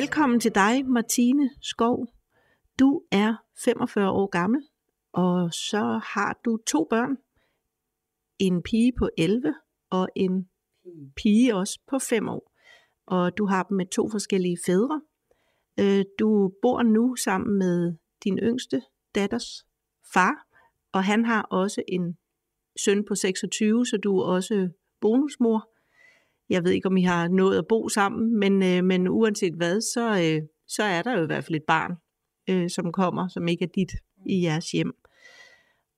Velkommen til dig, Martine Skov. Du er 45 år gammel, og så har du to børn. En pige på 11 og en pige også på 5 år. Og du har dem med to forskellige fædre. Øh, du bor nu sammen med din yngste datters far, og han har også en søn på 26, så du er også bonusmor. Jeg ved ikke, om I har nået at bo sammen, men, øh, men uanset hvad, så, øh, så er der jo i hvert fald et barn, øh, som kommer, som ikke er dit i jeres hjem.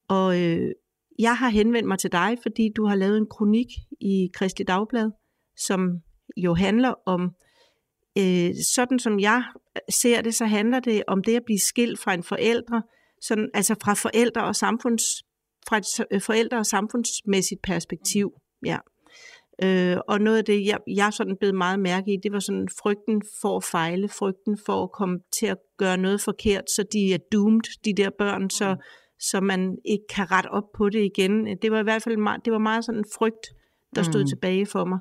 Og øh, jeg har henvendt mig til dig, fordi du har lavet en kronik i Kristelig Dagblad, som jo handler om, øh, sådan som jeg ser det, så handler det om det at blive skilt fra en forældre, sådan, altså fra forældre og samfunds, fra et øh, forældre- og samfundsmæssigt perspektiv. Ja. Øh, og noget af det, jeg, jeg sådan blev meget mærke i, det var sådan frygten for at fejle, frygten for at komme til at gøre noget forkert, så de er doomed, de der børn, så, så man ikke kan rette op på det igen. Det var i hvert fald meget, det var meget sådan en frygt, der stod mm. tilbage for mig.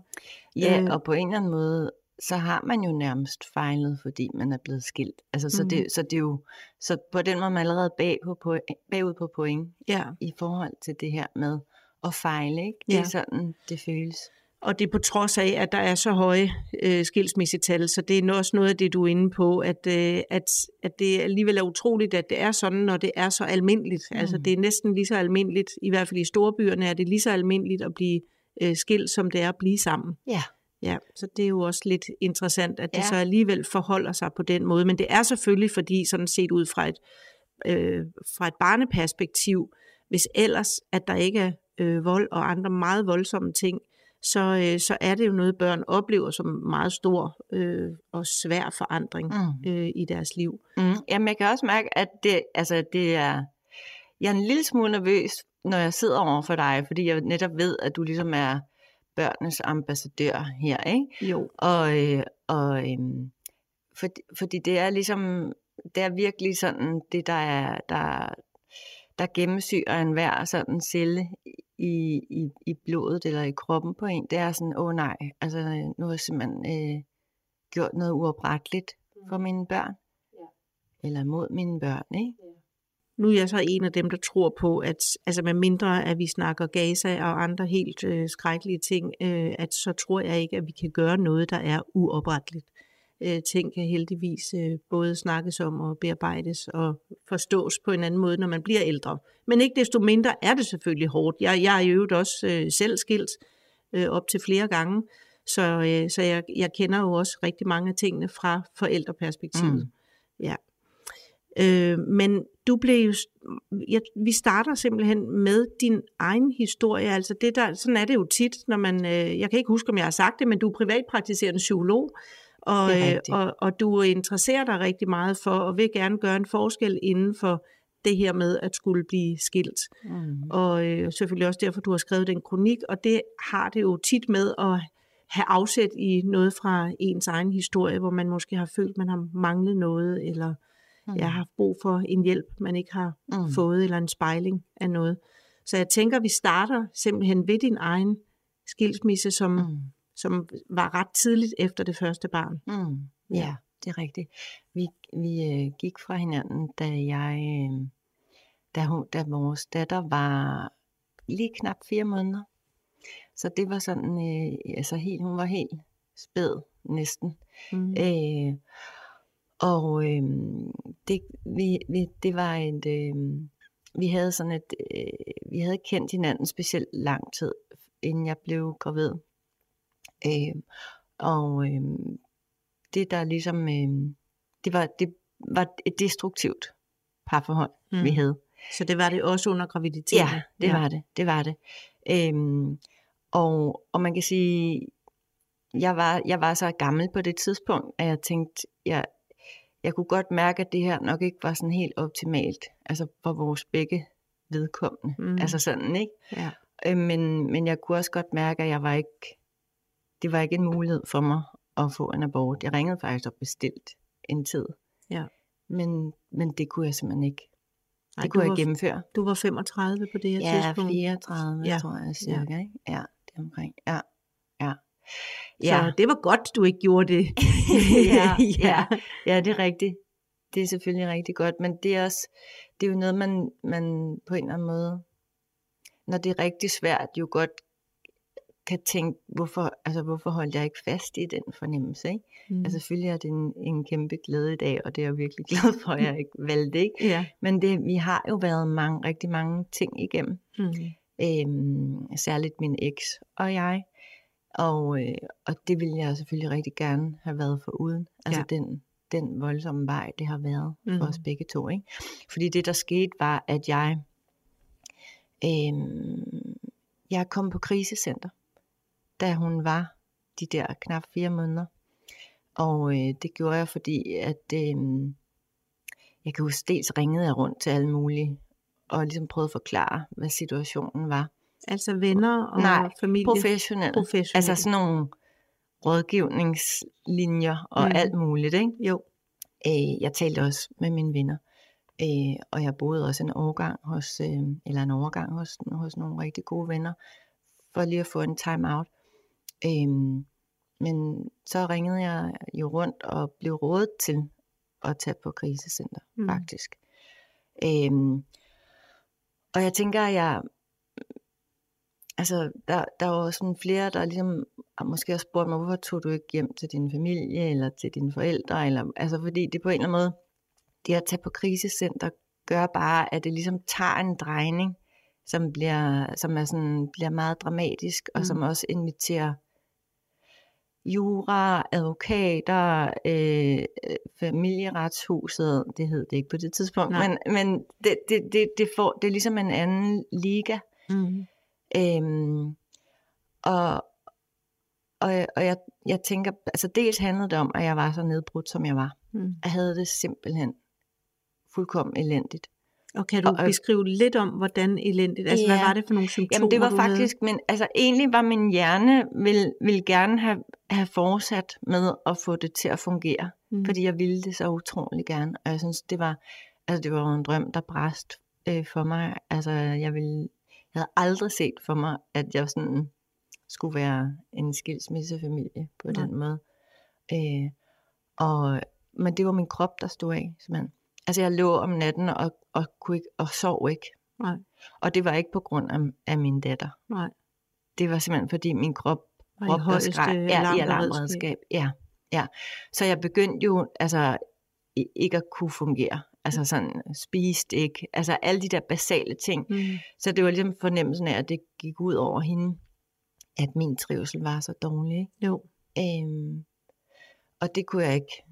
Ja, øh, og på en eller anden måde, så har man jo nærmest fejlet, fordi man er blevet skilt. Altså, så, mm. det, så det er jo, så på den måde man er allerede bag på, på, bagud på point ja. i forhold til det her med at fejle. Ikke? Det ja. er sådan, det føles. Og det er på trods af, at der er så høje øh, skilsmissetal, så det er også noget af det, du er inde på, at, øh, at, at det alligevel er utroligt, at det er sådan, når det er så almindeligt. Mm. Altså det er næsten lige så almindeligt, i hvert fald i storbyerne er det lige så almindeligt at blive øh, skilt, som det er at blive sammen. Ja. Ja, så det er jo også lidt interessant, at det ja. så alligevel forholder sig på den måde. Men det er selvfølgelig, fordi sådan set ud fra et, øh, fra et barneperspektiv, hvis ellers, at der ikke er øh, vold og andre meget voldsomme ting, så, øh, så er det jo noget, børn oplever som meget stor øh, og svær forandring mm. øh, i deres liv. Mm. Jamen, jeg kan også mærke, at det, altså, det er, jeg er en lille smule nervøs, når jeg sidder over for dig, fordi jeg netop ved, at du ligesom er børnenes ambassadør her, ikke? Jo. Og, øh, og øh, for, fordi det er ligesom, det er virkelig sådan, det der er, der, der gennemsyrer enhver sådan celle i, i, i blodet eller i kroppen på en, det er sådan, åh oh, nej, altså nu har jeg simpelthen øh, gjort noget uopretteligt for mm. mine børn. Ja. Eller mod mine børn, ikke? Ja. Nu er jeg så en af dem, der tror på, at altså med mindre at vi snakker Gaza og andre helt øh, skrækkelige ting, øh, at så tror jeg ikke, at vi kan gøre noget, der er uopretteligt øh, ting kan heldigvis øh, både snakkes om og bearbejdes og forstås på en anden måde, når man bliver ældre. Men ikke desto mindre er det selvfølgelig hårdt. Jeg, jeg er i øvrigt også øh, selv skilt øh, op til flere gange, så, øh, så jeg, jeg kender jo også rigtig mange af tingene fra forældreperspektivet. Mm. Ja. Øh, men du blev jo, ja, vi starter simpelthen med din egen historie, altså det der, sådan er det jo tit, når man, øh, jeg kan ikke huske, om jeg har sagt det, men du er privatpraktiserende psykolog, og, øh, og, og du interesserer dig rigtig meget for, og vil gerne gøre en forskel inden for det her med at skulle blive skilt. Mm. Og øh, selvfølgelig også derfor, du har skrevet den kronik, og det har det jo tit med at have afsæt i noget fra ens egen historie, hvor man måske har følt, man har manglet noget, eller mm. jeg har haft brug for en hjælp, man ikke har mm. fået, eller en spejling af noget. Så jeg tænker, vi starter simpelthen ved din egen skilsmisse, som, mm som var ret tidligt efter det første barn. Mm, ja. ja, det er rigtigt. Vi, vi øh, gik fra hinanden, da jeg, øh, da, hun, da vores datter var lige knap fire måneder. Så det var sådan, øh, altså helt, hun var helt spæd næsten. Mm. Øh, og øh, det, vi, vi, det var et, øh, vi havde sådan et, øh, vi havde kendt hinanden specielt lang tid, inden jeg blev gravid. Øh, og øh, det der ligesom, øh, det, var, det var et destruktivt parforhold, mm. vi havde. Så det var det også under graviditeten? Ja, det ja. var det. Det var det. Øhm, og, og man kan sige, jeg var, jeg var så gammel på det tidspunkt, at jeg tænkte, jeg, jeg kunne godt mærke, at det her nok ikke var sådan helt optimalt, altså for vores begge vedkommende. Mm. Altså sådan, ikke? Ja. Øh, men, men jeg kunne også godt mærke, at jeg var ikke, det var ikke en mulighed for mig at få en abort. Jeg ringede faktisk og bestilt en tid. Ja. Men, men det kunne jeg simpelthen ikke. Ej, Det kunne du jeg var, gennemføre. Du var 35 på det her Ja, tidspunkt. 34, Ja. ja. tror jeg cirka. Ikke? Ja, det er omkring. Ja, ja. Så det var godt, du ikke gjorde det. ja, ja. ja, det er rigtigt. Det er selvfølgelig rigtig godt, men det er også, det er jo noget, man, man på en eller anden måde, når det er rigtig svært, jo godt kan tænke, hvorfor, altså, hvorfor holdt jeg ikke fast i den fornemmelse, ikke? Mm. Altså selvfølgelig er det en, en kæmpe glæde i dag, og det er jeg virkelig glad for, at jeg ikke valgte, ikke? ja. Men det, vi har jo været mange, rigtig mange ting igennem, Mm. øhm, særligt min eks og jeg, og, øh, og det ville jeg selvfølgelig rigtig gerne have været for uden. Altså Ja. den, den voldsomme vej, det har været for Mhm. os begge to. Ikke? Fordi det, der skete, var, at jeg, øhm, jeg kom på krisecenter, da hun var de der knap fire måneder. Og øh, det gjorde jeg, fordi at øh, jeg kan huske, dels ringede jeg rundt til alle mulige, og ligesom prøvede at forklare, hvad situationen var. Altså venner og Nej, familie. Professionelle. Professionelle. Altså sådan nogle rådgivningslinjer og Mm. alt muligt. Ikke? Jo. Øh, jeg talte også med mine venner, øh, og jeg boede også en overgang hos, øh, eller en overgang hos, hos nogle rigtig gode venner, for lige at få en time out. Øh, men så ringede jeg jo rundt og blev rådet til at tage på krisecenter, Mm. faktisk. Øh, og jeg tænker, at jeg, altså, der, der var sådan flere, der ligesom måske har spurgt mig, hvorfor tog du ikke hjem til din familie, eller til dine forældre, eller, altså fordi det på en eller anden måde, det at tage på krisecenter, gør bare, at det ligesom tager en drejning, som bliver, som er sådan, bliver meget dramatisk, og mm. som også inviterer jura, advokater, øh, familieretshuset, det hed det ikke på det tidspunkt, Nej. men, men det, det, det, det, får, det er ligesom en anden liga, Mm. Øhm, og og, og jeg, jeg tænker, altså dels handlede det om, at jeg var så nedbrudt, som jeg var. Mm. Jeg havde det simpelthen fuldkommen elendigt. Og kan du Og- og- beskrive lidt om, hvordan elendigt, altså hvad Ja. var det for nogle symptomer, Jamen det var faktisk, men altså egentlig var min hjerne, ville, ville gerne have, have fortsat med at få det til at fungere. Mm. Fordi jeg ville det så utrolig gerne. Og jeg synes, det var, altså det var en drøm, der bræst øh, for mig. Altså jeg ville, jeg havde aldrig set for mig, at jeg sådan skulle være en skilsmissefamilie på Nej. den måde. Øh, og, men det var min krop, der stod af, simpelthen. Altså jeg lå om natten og, og, kunne ikke, og sov ikke. Nej. Og det var ikke på grund af, af min datter. Nej. Det var simpelthen fordi min krop i råbte og skreg. Ja, i alarmberedskab. Ja, ja. Så jeg begyndte jo altså ikke at kunne fungere. Altså sådan, spiste ikke. Altså alle de der basale ting. Mm. Så det var ligesom fornemmelsen af, at det gik ud over hende, at min trivsel var så dårlig. Ikke? Jo. Øhm, og det kunne jeg ikke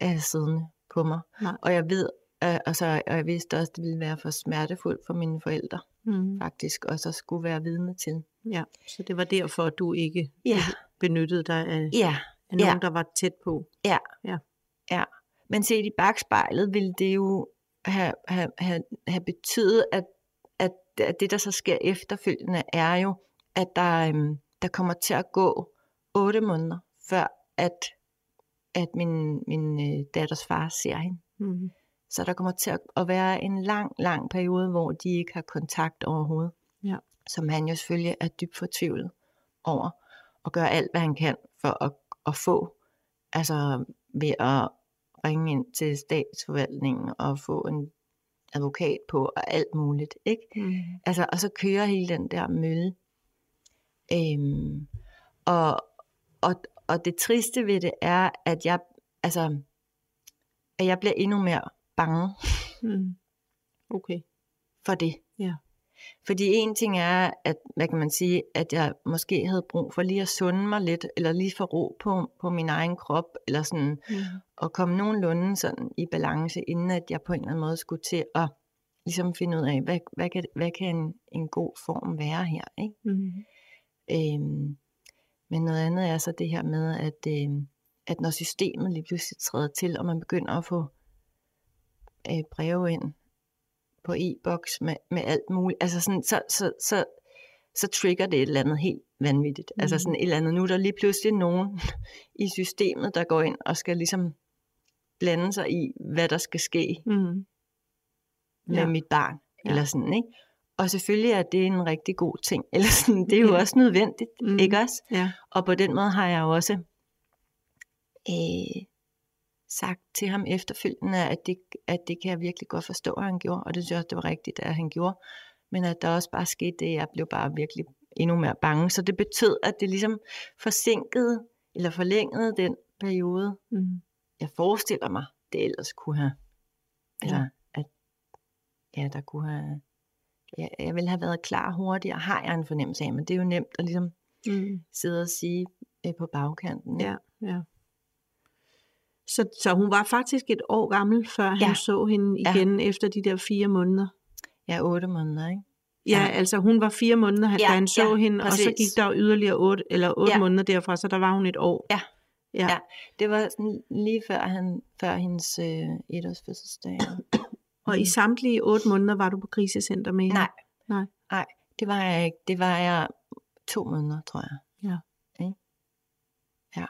have siddende på mig. Nej. Og jeg ved, øh, og, så, og jeg vidste også, at det ville være for smertefuldt for mine forældre, Mm. faktisk, og så skulle være vidne til. Ja, så det var derfor, at du ikke Ja, benyttede dig af, ja, af nogen, ja. der var tæt på. ja. Men set i bagspejlet ville det jo have, have, have, have betydet, at, at, at det, der så sker efterfølgende, er jo, at der, øhm, der kommer til at gå otte måneder, før at, at min, min øh, datters far ser hende. Mm. Så der kommer til at, at være en lang, lang periode, hvor de ikke har kontakt overhovedet. Ja. Som han jo selvfølgelig er dybt fortvivlet over, og gør alt, hvad han kan for at, at få. Altså ved at ringe ind til statsforvaltningen og få en advokat på og alt muligt. Ikke? Mm. Altså, og så kører hele den der mølle. Øhm, og, og, og det triste ved det er, at jeg, altså, at jeg bliver endnu mere bange Mm. Okay. for det. Ja. Fordi en ting er, at, hvad kan man sige, at jeg måske havde brug for lige at sunde mig lidt, eller lige få ro på, på min egen krop, eller sådan, Mm. og komme nogenlunde sådan i balance, inden at jeg på en eller anden måde skulle til at ligesom finde ud af, hvad, hvad kan, hvad kan en, en god form være her, ikke? Mm. Øhm, men noget andet er så det her med, at, øhm, at når systemet lige pludselig træder til, og man begynder at få øh, breve ind på e-boks med, med alt muligt, altså sådan, så, så, så, så trigger det et eller andet helt vanvittigt. Mm. Altså sådan et eller andet, nu er der lige pludselig nogen i systemet, der går ind og skal ligesom blande sig i, hvad der skal ske Mm. med Ja. mit barn, Ja. eller sådan, ikke? Og selvfølgelig er det en rigtig god ting, eller sådan, det er jo Ja. også nødvendigt, Mm. ikke også? Ja. Og på den måde har jeg jo også øh, sagt til ham efterfølgende, at det, at det kan jeg virkelig godt forstå, at han gjorde, og det synes jeg også, det var rigtigt, at han gjorde. Men at der også bare skete det, jeg blev bare virkelig endnu mere bange. Så det betød, at det ligesom forsinkede, eller forlængede den periode, Mm. jeg forestiller mig, det ellers kunne have. Altså, Ja. at ja, der kunne have, jeg, jeg ville have været klar hurtigere, har jeg en fornemmelse af, men det er jo nemt at ligesom Mm. sidde og sige øh, på bagkanten. Ja, ja. Så, så hun var faktisk et år gammel, før han Ja. så hende Ja. igen efter de der fire måneder. Er otte måneder, ikke? Ja, Ja. altså hun var fire måneder, da Ja, han så ja, hende, og så præcis. gik der yderligere otte, eller otte Ja. måneder derfra, så der var hun et år. Ja. Ja. Ja. Det var sådan lige før, han, før hendes øh, etårs fødselsdag. Og i samtlige otte måneder var du på krisecenter med? Nej. Nej. Nej, det var jeg ikke. Det var jeg to måneder, tror jeg. Ja. Ikke? Ja.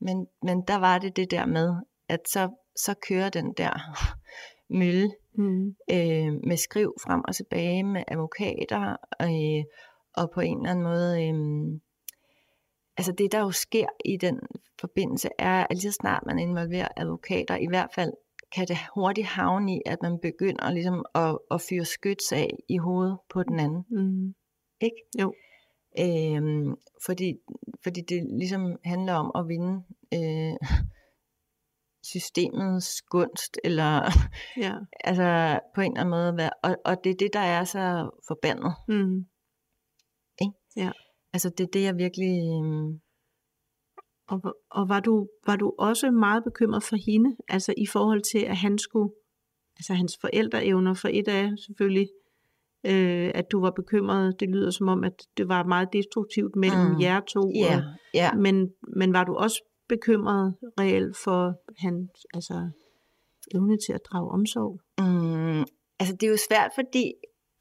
Men, men der var det det der med, at så, så kører den der mølle Mm. øh, med skriv frem og tilbage med advokater, øh, og på en eller anden måde, øh, altså det der jo sker i den forbindelse, er, at lige så snart man involverer advokater, i hvert fald kan det hurtigt havne i, at man begynder ligesom at, at fyre skyts af i hovedet på den anden. Mm. Ikke? Jo. Øhm, fordi, fordi det ligesom handler om at vinde øh, systemets gunst, eller Ja. altså på en eller anden måde, og, og det er det, der er så forbandet. Mm. Altså det er det, jeg virkelig... øhm, Og, og var, du, var du også meget bekymret for hende, altså i forhold til, at han skulle, altså hans forældreevner for et af selvfølgelig, øh, at du var bekymret, det lyder som om, at det var meget destruktivt mellem Mm. jer to, og, ja. men, men var du også bekymret reelt for hans altså, evne til at drage omsorg? Mm, altså det er jo svært, fordi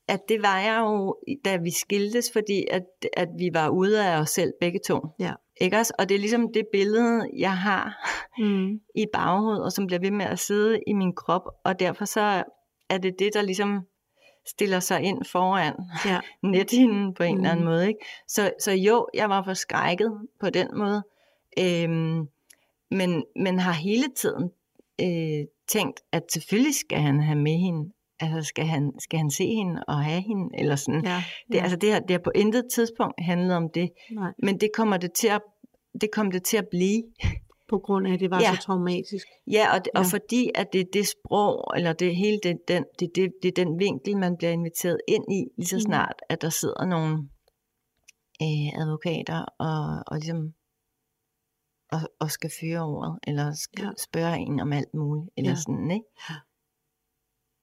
at det var jeg jo, da vi skiltes, fordi at, at vi var ude af os selv begge to. Ja. Ikke også? Og det er ligesom det billede, jeg har Mm. i baghovedet, og som bliver ved med at sidde i min krop, og derfor så er det det, der ligesom stiller sig ind foran Ja. nethinden på en mm. eller anden Mhm. måde. Ikke? Så, så jo, jeg var forskrækket på den måde, øhm, men, men har hele tiden øh, tænkt, at selvfølgelig skal han have med hende, altså skal han, skal han se hende og have hende, eller sådan. Ja, Det, altså det, har, det har på intet tidspunkt handlet om det, Nej, men det kommer det til at, det kommer det til at blive. på grund af, at det var Ja. så traumatisk. Ja, og, det, og Ja. fordi at det er det sprog, eller det hele det, den, det, det, det er den vinkel, man bliver inviteret ind i, lige så Mhm. snart, at der sidder nogle øh, advokater og, og ligesom og, og skal føre ordet, eller skal Ja. ja. spørge en om alt muligt, eller Ja. ja. sådan, ikke?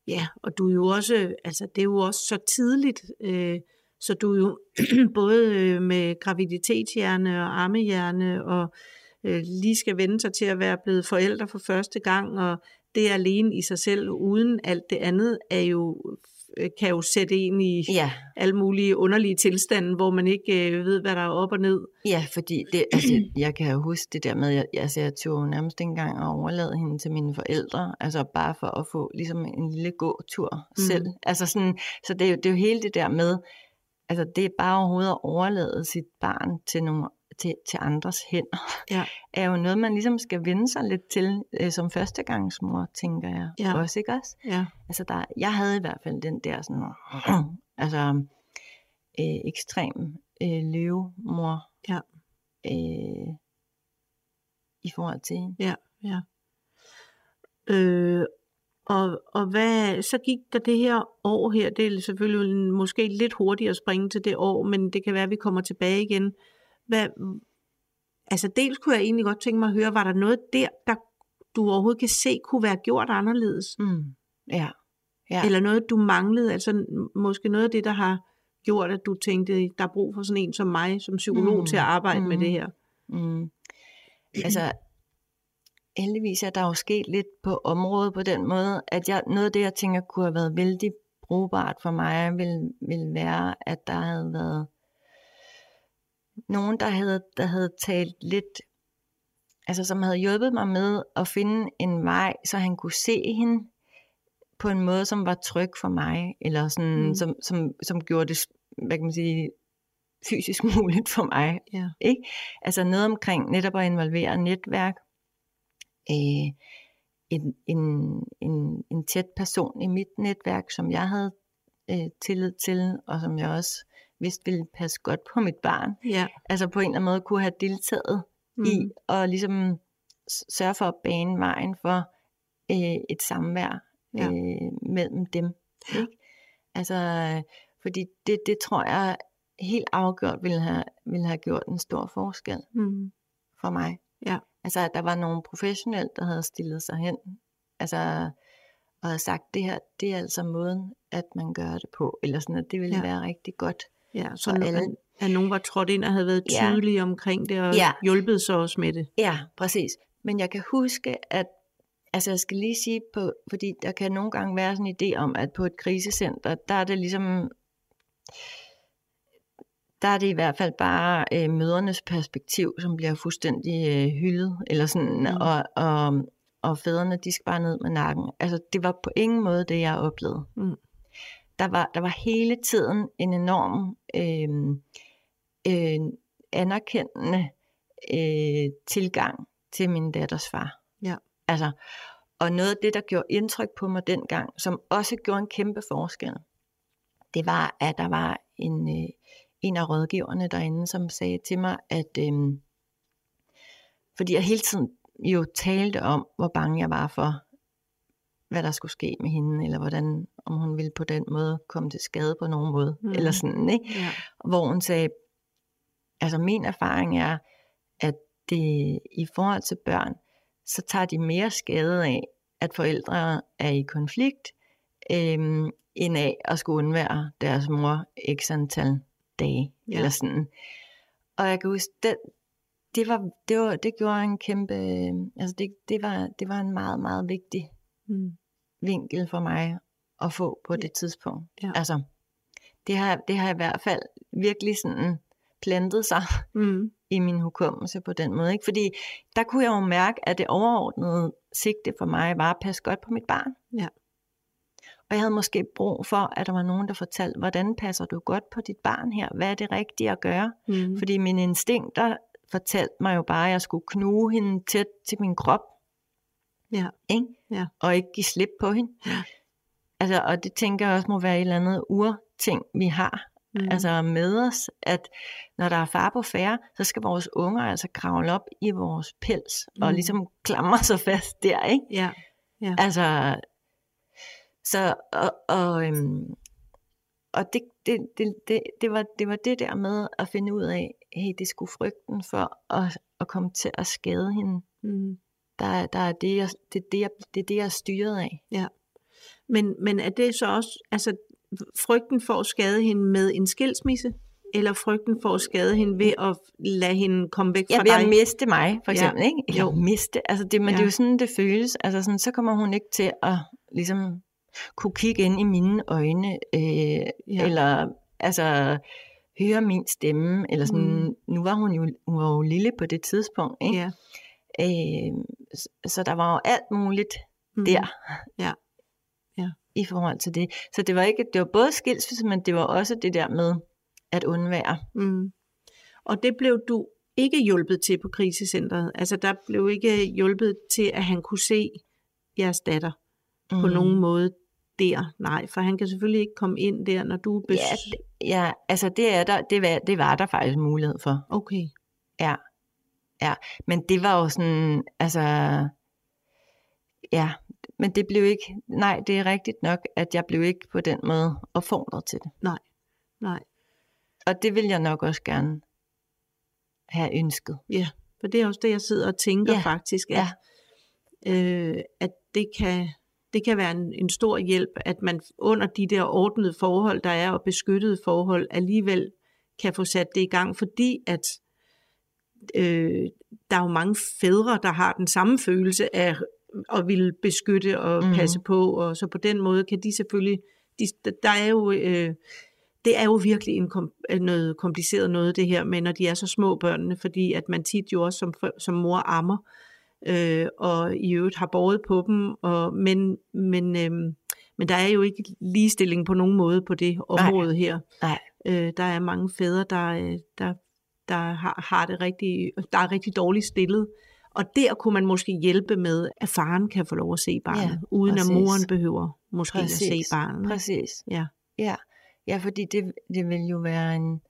Ja, og du er jo også, altså det er jo også så tidligt, øh, så du er jo både øh, med graviditetshjerne og ammehjerne, og øh, lige skal vende sig til at være blevet forældre for første gang, og det alene i sig selv, uden alt det andet, er jo, kan jo sætte en i Ja, alle mulige underlige tilstande, hvor man ikke øh, ved, hvad der er op og ned. ja fordi det, altså, jeg kan jo huske det der med, at jeg, altså, jeg tog nærmest engang at overlade hende til mine forældre, altså bare for at få ligesom en lille gåtur Mm. mm. selv. Altså sådan, så det er, jo, det er jo hele det der med, altså det er bare overhovedet at overlade sit barn til nogle til, til andres hænder, Ja. er jo noget, man ligesom skal vende sig lidt til øh, som førstegangsmor, tænker jeg Ja. også, ikke også? Ja, Altså der, jeg havde i hvert fald den der sådan, altså øh, ekstrem øh, løvemor Ja. øh, i forhold til hende. ja, ja. Øh, og, og hvad, så gik der det her år her, det er selvfølgelig måske lidt hurtigt at springe til det år, men det kan være, at vi kommer tilbage igen. Hvad, altså dels kunne jeg egentlig godt tænke mig at høre, var der noget der, der du overhovedet kan se kunne være gjort anderledes? Mm. Ja. Ja. Eller noget, du manglede? Altså måske noget af det, der har gjort, at du tænkte, der er brug for sådan en som mig, som psykolog, Mm, til at arbejde med mm. det her. Mm. Altså, heldigvis er der jo sket lidt på området på den måde, at jeg, noget af det, jeg tænker kunne have været vældig brugbart for mig, vil, vil være, at der havde været nogen, der havde, der havde talt lidt, altså som havde hjulpet mig med at finde en vej, så han kunne se hende på en måde, som var tryg for mig, eller sådan, mm. som, som, som gjorde det, hvad kan man sige, fysisk muligt for mig. Ja. Ikke? Altså noget omkring netop at involvere netværk, øh, en, en, en, en tæt person i mit netværk, som jeg havde øh, tillid til, og som jeg også vidste ville passe godt på mit barn. Ja. Altså på en eller anden måde kunne have deltaget mm. i at ligesom sørge for at bane vejen for øh, et samvær ja. øh, mellem dem. Ja. Ikke? Altså, fordi det, det tror jeg helt afgjort ville have, ville have gjort en stor forskel mm. for mig. Ja. Altså, at der var nogle professionelle, der havde stillet sig hen, altså, og havde sagt, det her, det er altså måden, at man gør det på, eller sådan, at det ville ja. være rigtig godt. Ja, så no, alle. At, at nogen var trådt ind og havde været tydelige ja. omkring det, og ja. hjulpet så også med det. Ja, præcis. Men jeg kan huske, at Altså jeg skal lige sige, på, fordi der kan nogle gange være sådan en idé om, at på et krisecenter, der er det ligesom, der er det i hvert fald bare øh, mødernes perspektiv, som bliver fuldstændig øh, hyldet, eller sådan, mm. og, og, og fædrene, de skal bare ned med nakken. Altså det var på ingen måde det, jeg oplevede. Mm. Der, var, der var hele tiden en enorm øh, øh, anerkendende øh, tilgang til min datters far. Ja. Altså, og noget af det, der gjorde indtryk på mig dengang, som også gjorde en kæmpe forskel, det var, at der var en, øh, en af rådgiverne derinde, som sagde til mig, at øh, fordi jeg hele tiden jo talte om, hvor bange jeg var for, hvad der skulle ske med hende, eller hvordan, om hun ville på den måde komme til skade på nogen måde, mm. eller sådan, ikke? Ja. Hvor hun sagde, altså min erfaring er, at det i forhold til børn, så tager de mere skade af, at forældre er i konflikt, øhm, end af at skulle undvære deres mor x antal dage, ja. eller sådan. Og jeg kan huske, det, det, var, det, var, det gjorde en kæmpe, altså det, det, var, det var en meget, meget vigtig mm. Vinkel for mig at få på det tidspunkt. Ja. Altså, det har, det har i hvert fald virkelig sådan plantet sig mm. i min hukommelse på den måde. Ikke? Fordi der kunne jeg jo mærke, at det overordnede sigte for mig var at passe godt på mit barn. Ja. Og jeg havde måske brug for, at der var nogen, der fortalte, hvordan passer du godt på dit barn her? Hvad er det rigtige at gøre? Mm. Fordi mine instinkter fortalte mig jo bare, at jeg skulle knuge hende tæt til min krop. Ja. Ikke? Ja. Og ikke give slip på hende. Ja. Altså, og det tænker jeg også må være et eller andet urting, vi har Mm. altså med os, at når der er far på færre, så skal vores unger altså kravle op i vores pels, mm. og ligesom klamre sig fast der, ikke? Ja. ja. Altså, så, og, og, øhm, og det, det, det, det, det, var, det var det der med at finde ud af, hey, det skulle frygten for at, at komme til at skade hende. Mm. Der, der er det, jeg, det, det, jeg, det er det, jeg er styret af. Ja. Men, men er det så også, altså frygten for at skade hende med en skilsmisse, eller frygten for at skade hende ved at lade hende komme væk ja, fra dig? Ja, ved at miste mig, for eksempel. Ja. Ikke? Jo. miste, altså det, men ja. det er Ja. jo sådan, det føles. Altså sådan, så kommer hun ikke til at ligesom kunne kigge ind i mine øjne, øh, ja. eller altså høre min stemme, eller sådan, mm. nu var hun jo, hun var jo lille på det tidspunkt, ikke? Ja. Øh, så, der var jo alt muligt Mm. der. Ja. Ja. I forhold til det. Så det var ikke, det var både skilsmisse, men det var også det der med at undvære. Mm. Og det blev du ikke hjulpet til på krisecentret. Altså der blev ikke hjulpet til, at han kunne se jeres datter mm. på nogen måde der. Nej, for han kan selvfølgelig ikke komme ind der, når du er bes... Ja, ja, altså det, er der, det, var, det var der faktisk mulighed for. Okay. Ja. Ja. Men det var jo sådan, altså, ja, men det blev ikke, nej, det er rigtigt nok, at jeg blev ikke på den måde opfordret til det. Nej. Nej. Og det vil jeg nok også gerne have ønsket. Ja, for det er også det, jeg sidder og tænker Ja. faktisk, at, Ja. øh, at det kan, det kan være en, en stor hjælp, at man under de der ordnede forhold, der er, og beskyttede forhold, alligevel kan få sat det i gang, fordi at øh, der er jo mange fædre, der har den samme følelse af at ville beskytte og Mhm. passe på, og så på den måde kan de selvfølgelig, de, der er jo, øh, det er jo virkelig en kom, noget kompliceret noget det her med, når de er så små børnene, fordi at man tit jo også som, som mor ammer, øh, og i øvrigt har båret på dem, og, men, men, øh, men der er jo ikke ligestilling på nogen måde på det område her. Nej. Øh, der er mange fædre, der, øh, der, der har, har det rigtig, der er rigtig dårligt stillet. Og der kunne man måske hjælpe med, at faren kan få lov at se barnet, Ja, uden præcis. at moren behøver måske Præcis. at se barnet. Præcis. Ja. Ja, ja fordi det, det vil jo være en,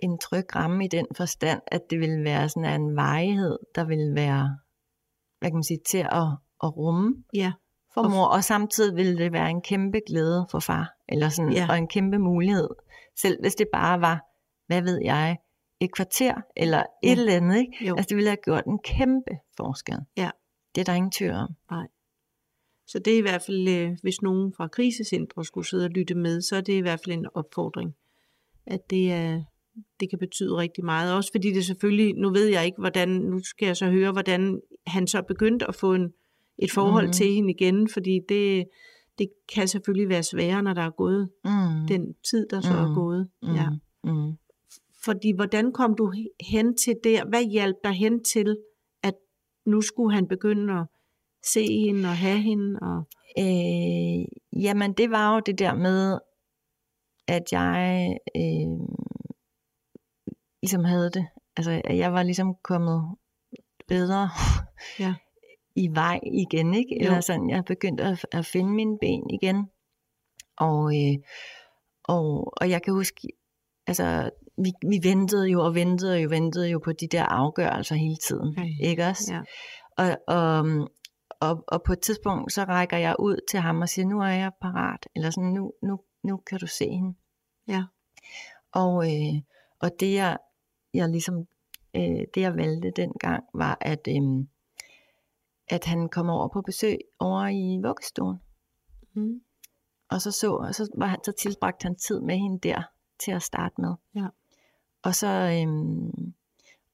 en tryg ramme i den forstand, at det vil være sådan en varighed, der vil være, hvad kan man sige, til at, at rumme Ja. for Og- mor, og samtidig vil det være en kæmpe glæde for far, eller sådan, Ja. og en kæmpe mulighed. Selv hvis det bare var, hvad ved jeg, et kvarter, eller et Ja. eller andet, ikke? Jo. Altså det ville have gjort en kæmpe forskel. Ja. Det er der ingen tvivl om. Så det er i hvert fald, øh, hvis nogen fra krisecentre skulle sidde og lytte med, så er det i hvert fald en opfordring, at det, er, det kan betyde rigtig meget. Også fordi det selvfølgelig, nu ved jeg ikke, hvordan, nu skal jeg så høre, hvordan han så begyndte at få en, et forhold Mhm. mm. til hende igen, fordi det, det kan selvfølgelig være sværere, når der er gået Mm. den tid, der så mm. er Mm. gået. mm. Ja. Mm. Fordi hvordan kom du hen til der? Hvad hjalp dig hen til, at nu skulle han begynde at se hende og have hende? Og... Øh, jamen, det var jo det der med, at jeg øh, ligesom havde det. Altså, at jeg var ligesom kommet bedre Ja. i vej igen, ikke? Jo. Eller sådan, jeg begyndte at, at finde mine ben igen. Og, øh, og, og jeg kan huske, altså, vi, vi ventede jo og ventede og ventede jo på de der afgørelser hele tiden, Ej, ikke også? Ja. Og, og, og, og på et tidspunkt, så rækker jeg ud til ham og siger, nu er jeg parat, eller sådan, nu, nu, nu kan du se hende. Ja. Og, øh, og det jeg, jeg ligesom, øh, det jeg valgte dengang, var at, øh, at han kom over på besøg over i vuggestuen. Mm. Og så, så, og så, var han, så tilbragte han tid med hende der til at starte med. Ja. Og så, øhm,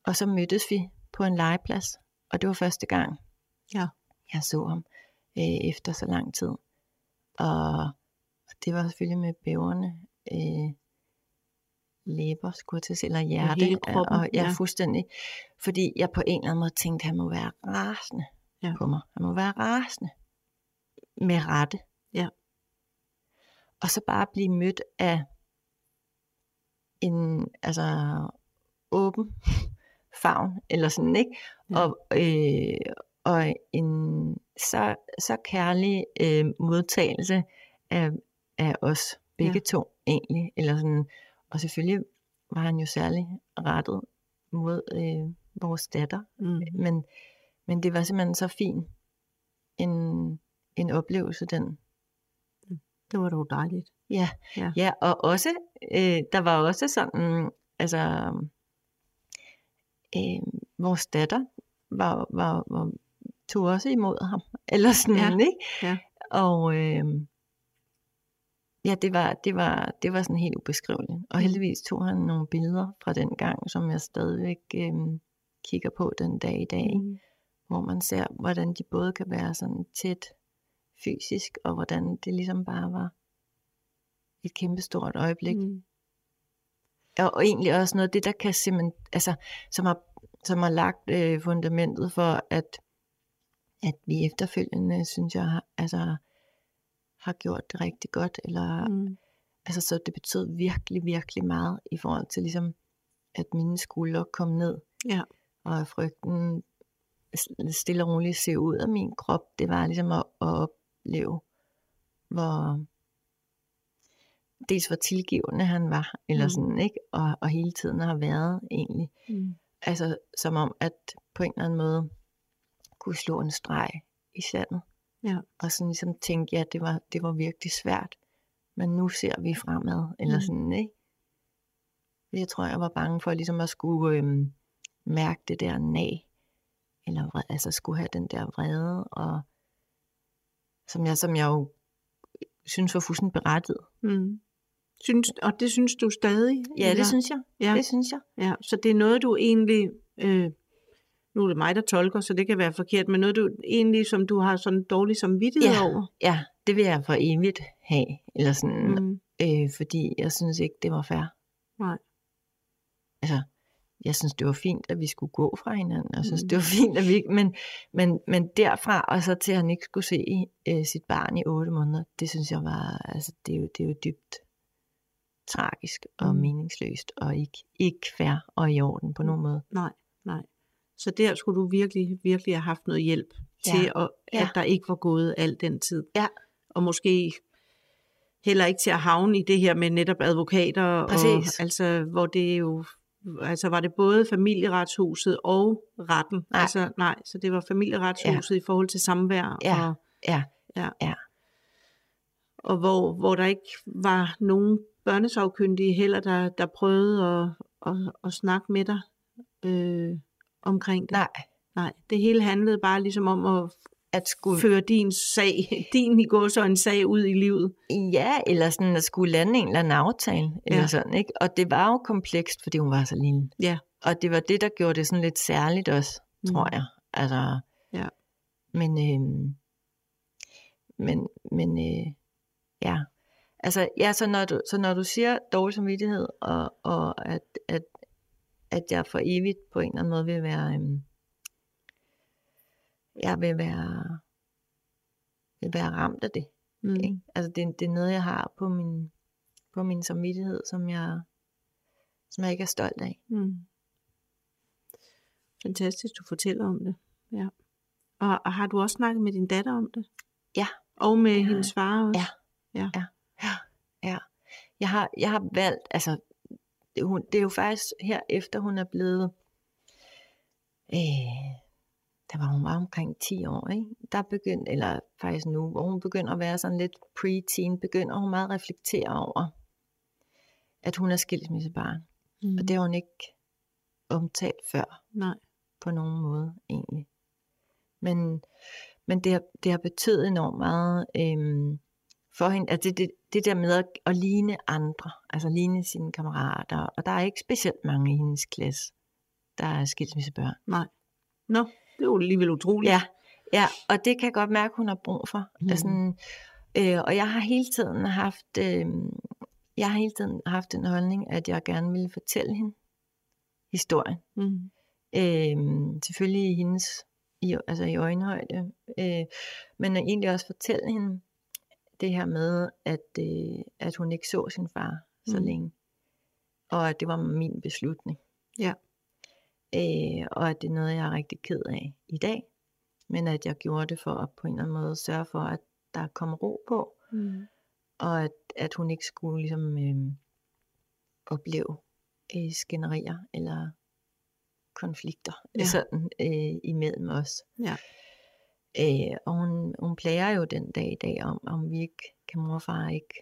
og så mødtes vi på en legeplads, og det var første gang, Ja. jeg så ham øh, efter så lang tid. Og, og det var selvfølgelig med bæverne øh, læber, skulle jeg til eller hjerte. hele kroppen, og, ja, ja. fuldstændig. Fordi jeg på en eller anden måde tænkte, at han må være rasende Ja. på mig. Han må være rasende. Med rette. Ja. Og så bare blive mødt af en altså åben favn, eller sådan, ikke? Ja. Og, øh, og en så, så kærlig øh, modtagelse af, af os begge Ja. to, egentlig. Eller sådan, og selvfølgelig var han jo særlig rettet mod øh, vores datter, Mm. men, men det var simpelthen så fin en, en oplevelse, den. Det var dog dejligt. Ja, Ja. ja og også, øh, der var også sådan, altså, øh, vores datter var, var, var, tog også imod ham, eller sådan, Ja, ikke? ja. Og øh, ja, det var, det, var, det var sådan helt ubeskriveligt. Og Mm. heldigvis tog han nogle billeder fra den gang, som jeg stadigvæk øh, kigger på den dag i dag. Mm. hvor man ser, hvordan de både kan være sådan tæt fysisk, og hvordan det ligesom bare var et kæmpestort øjeblik. Mm. Og, og egentlig også noget af det, der kan simpelthen, altså, som har, som har lagt øh, fundamentet for, at, at vi efterfølgende, synes jeg, har, altså, har gjort det rigtig godt, eller, mm. Altså, så det betød virkelig, virkelig meget i forhold til ligesom, at mine skuldre kom ned, Ja. og frygten stille og roligt se ud af min krop, det var ligesom at, at opleve, hvor dels hvor tilgivende han var, eller Mm. sådan, ikke? Og, og hele tiden har været egentlig. Mm. Altså som om, at på en eller anden måde kunne slå en streg i sandet. Ja. Og sådan ligesom tænke, ja, det var, det var virkelig svært. Men nu ser vi fremad, eller Mm. sådan, ikke? Jeg tror, jeg var bange for ligesom at skulle øhm, mærke det der nag, eller altså skulle have den der vrede, og som jeg, som jeg jo synes var fuldstændig berettiget. Mm. Synes, og det synes du stadig? Ja, eller? det synes jeg. Ja. Det synes jeg. Ja, så det er noget, du egentlig Øh, nu er det mig, der tolker, så det kan være forkert, men noget du egentlig, som du har sådan dårlig samvittighed Ja. over. Ja, det vil jeg for evigt have. Eller sådan, mm. Mm. øh, fordi jeg synes ikke, det var fair. Nej. Altså, jeg synes, det var fint, at vi skulle gå fra hinanden. Jeg synes, Mm. det var fint, at vi ikke... Men, men, men derfra, og så til at han ikke skulle se øh, sit barn i otte måneder, det synes jeg var... Altså, det er jo, det er jo dybt tragisk og Mm. meningsløst, og ikke, ikke fair og i orden på nogen måde. Nej, nej. Så der skulle du virkelig, virkelig have haft noget hjælp Ja. til, at, Ja. at der ikke var gået al den tid. Ja. Og måske heller ikke til at havne i det her med netop advokater. Og, Præcis. altså, hvor det er jo... Altså var det både familieretshuset og retten? Nej. Altså, nej, så det var familieretshuset ja. i forhold til samvær. Ja. Og, Ja, ja. ja. og hvor, hvor der ikke var nogen børnesagkyndige heller, der, der prøvede at, at, at snakke med dig øh, omkring det. nej, Nej, det hele handlede bare ligesom om at at skulle... føre din sag, din i går så en sag ud i livet. Ja, eller sådan at skulle lande en eller anden aftale, eller Ja. sådan, ikke? Og det var jo komplekst, fordi hun var så lille. Ja. Og det var det, der gjorde det sådan lidt særligt også, Mm. tror jeg. Altså, Ja. Men, øhm, men, men øh, ja. Altså, ja, så når du, så når du siger dårlig samvittighed, og, og at, at, at jeg for evigt på en eller anden måde vil være, øhm, jeg vil være, vil være ramt af det. Mm. Ikke? Altså det, det er noget, jeg har på min, på min samvittighed, som jeg, som jeg ikke er stolt af. Mm. Fantastisk, du fortæller om det. Ja. Og, og har du også snakket med din datter om det? Ja. Og med har hendes far også? Ja. Ja. Jeg har, jeg har valgt, altså det, hun, det er jo faktisk her efter hun er blevet, øh, der var hun var omkring 10 år, ikke? der begyndte, eller faktisk nu, hvor hun begynder at være sådan lidt pre-teen, begynder hun meget at reflektere over, at hun er skilsmissebarn. Mm. Og det har hun ikke omtalt før. Nej. på nogen måde egentlig. Men, men det, har, det har betydet enormt meget øhm, for hende, at det, det, det der med at, at ligne andre, altså ligne sine kammerater, og der er ikke specielt mange i hendes klasse, der er skilsmissebørn. Nej. Nå, det er jo alligevel utroligt. Ja, ja, og det kan jeg godt mærke, hun har brug for. Mm. Altså, øh, og jeg har hele tiden haft, øh, jeg har hele tiden haft den holdning, at jeg gerne ville fortælle hende historien. Mm. Øh, selvfølgelig i hendes, i, altså i øjenhøjde, øh, men egentlig også fortælle hende det her med, at, øh, at hun ikke så sin far så Mm. længe, og at det var min beslutning. Ja. Øh, og at det er noget, jeg er rigtig ked af i dag, men at jeg gjorde det for at på en eller anden måde sørge for, at der kom ro på, Mm. og at, at hun ikke skulle ligesom øh, opleve øh, skænderier eller konflikter Ja. sådan øh, imellem os. Ja. Øh, og hun, hun plager jo den dag i dag om, om vi ikke kan mor og far ikke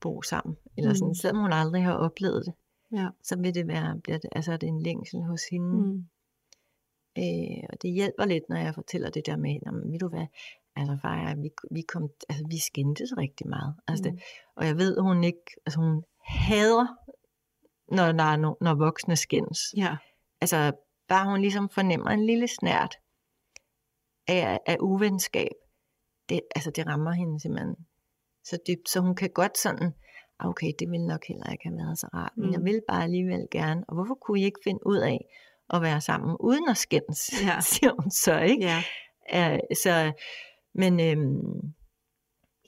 bo sammen. Eller sådan, Mm. selvom hun aldrig har oplevet det, Ja. så vil det være, bliver det, altså er det en længsel hos hende. Mm. Øh, og det hjælper lidt, når jeg fortæller det der med, "Nå, men ved du hvad, altså far, vi, vi, kom, altså, vi skændtes rigtig meget. Altså, Mm. det, og jeg ved, hun ikke, altså hun hader, når, no, når voksne skændes. Ja. Altså, bare hun ligesom fornemmer en lille snært af, af uvenskab, det, altså det rammer hende simpelthen så dybt, så hun kan godt sådan, "Ah, okay, det ville nok heller ikke have været så rart, men jeg Mm. vil bare alligevel gerne, og hvorfor kunne I ikke finde ud af at være sammen uden at skændes, Ja. siger hun så, ikke? Ja. Ja, så, men øhm,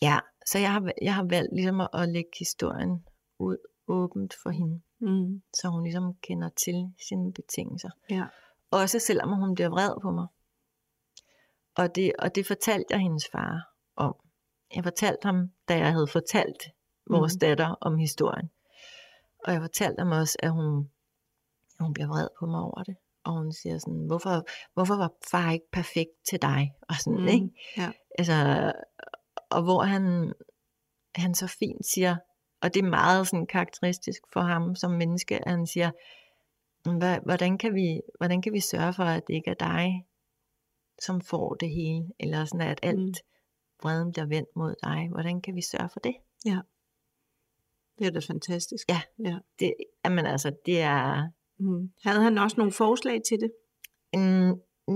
ja, så jeg har, jeg har valgt ligesom at, at lægge historien ud åbent for hende, Mm. så hun ligesom kender til sine betingelser. Ja. Også selvom hun bliver vred på mig. Og det, og det fortalte jeg hendes far om. Jeg fortalte ham, da jeg havde fortalt vores Mhm. datter om historien. Og jeg fortalte ham også, at hun, hun bliver vred på mig over det. Og hun siger sådan, hvorfor, hvorfor var far ikke perfekt til dig? Og sådan, Mhm. ikke? Ja. Altså, og hvor han, han så fint siger, og det er meget sådan karakteristisk for ham som menneske, at han siger, "Hva- hvordan kan, vi, hvordan kan vi sørge for, at det ikke er dig, som får det hele, eller sådan at alt Mm. mm. vreden bliver vendt mod dig. Hvordan kan vi sørge for det? Det er da fantastisk. Ja. ja. det jamen altså, det er, Mm. Havde han også nogle forslag til det? Mm,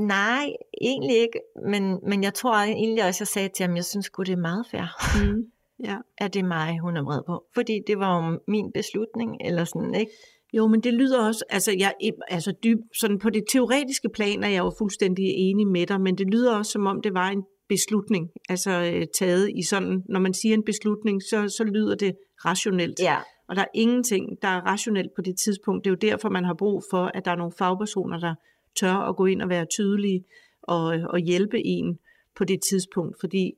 nej, egentlig ikke. Men, men jeg tror egentlig også, jeg sagde til ham, jeg synes godt det er meget fair, Mm. Ja. at det er mig, hun er vred på. Fordi det var jo min beslutning, eller sådan, ikke? Jo, men det lyder også, altså, jeg, altså dyb, sådan på det teoretiske plan er jeg jo fuldstændig enig med dig, men det lyder også som om det var en beslutning, altså øh, taget i sådan, når man siger en beslutning, så, så lyder det rationelt. Ja. Og der er ingenting, der er rationelt på det tidspunkt. Det er jo derfor, man har brug for, at der er nogle fagpersoner, der tør at gå ind og være tydelige og, og hjælpe en på det tidspunkt. Fordi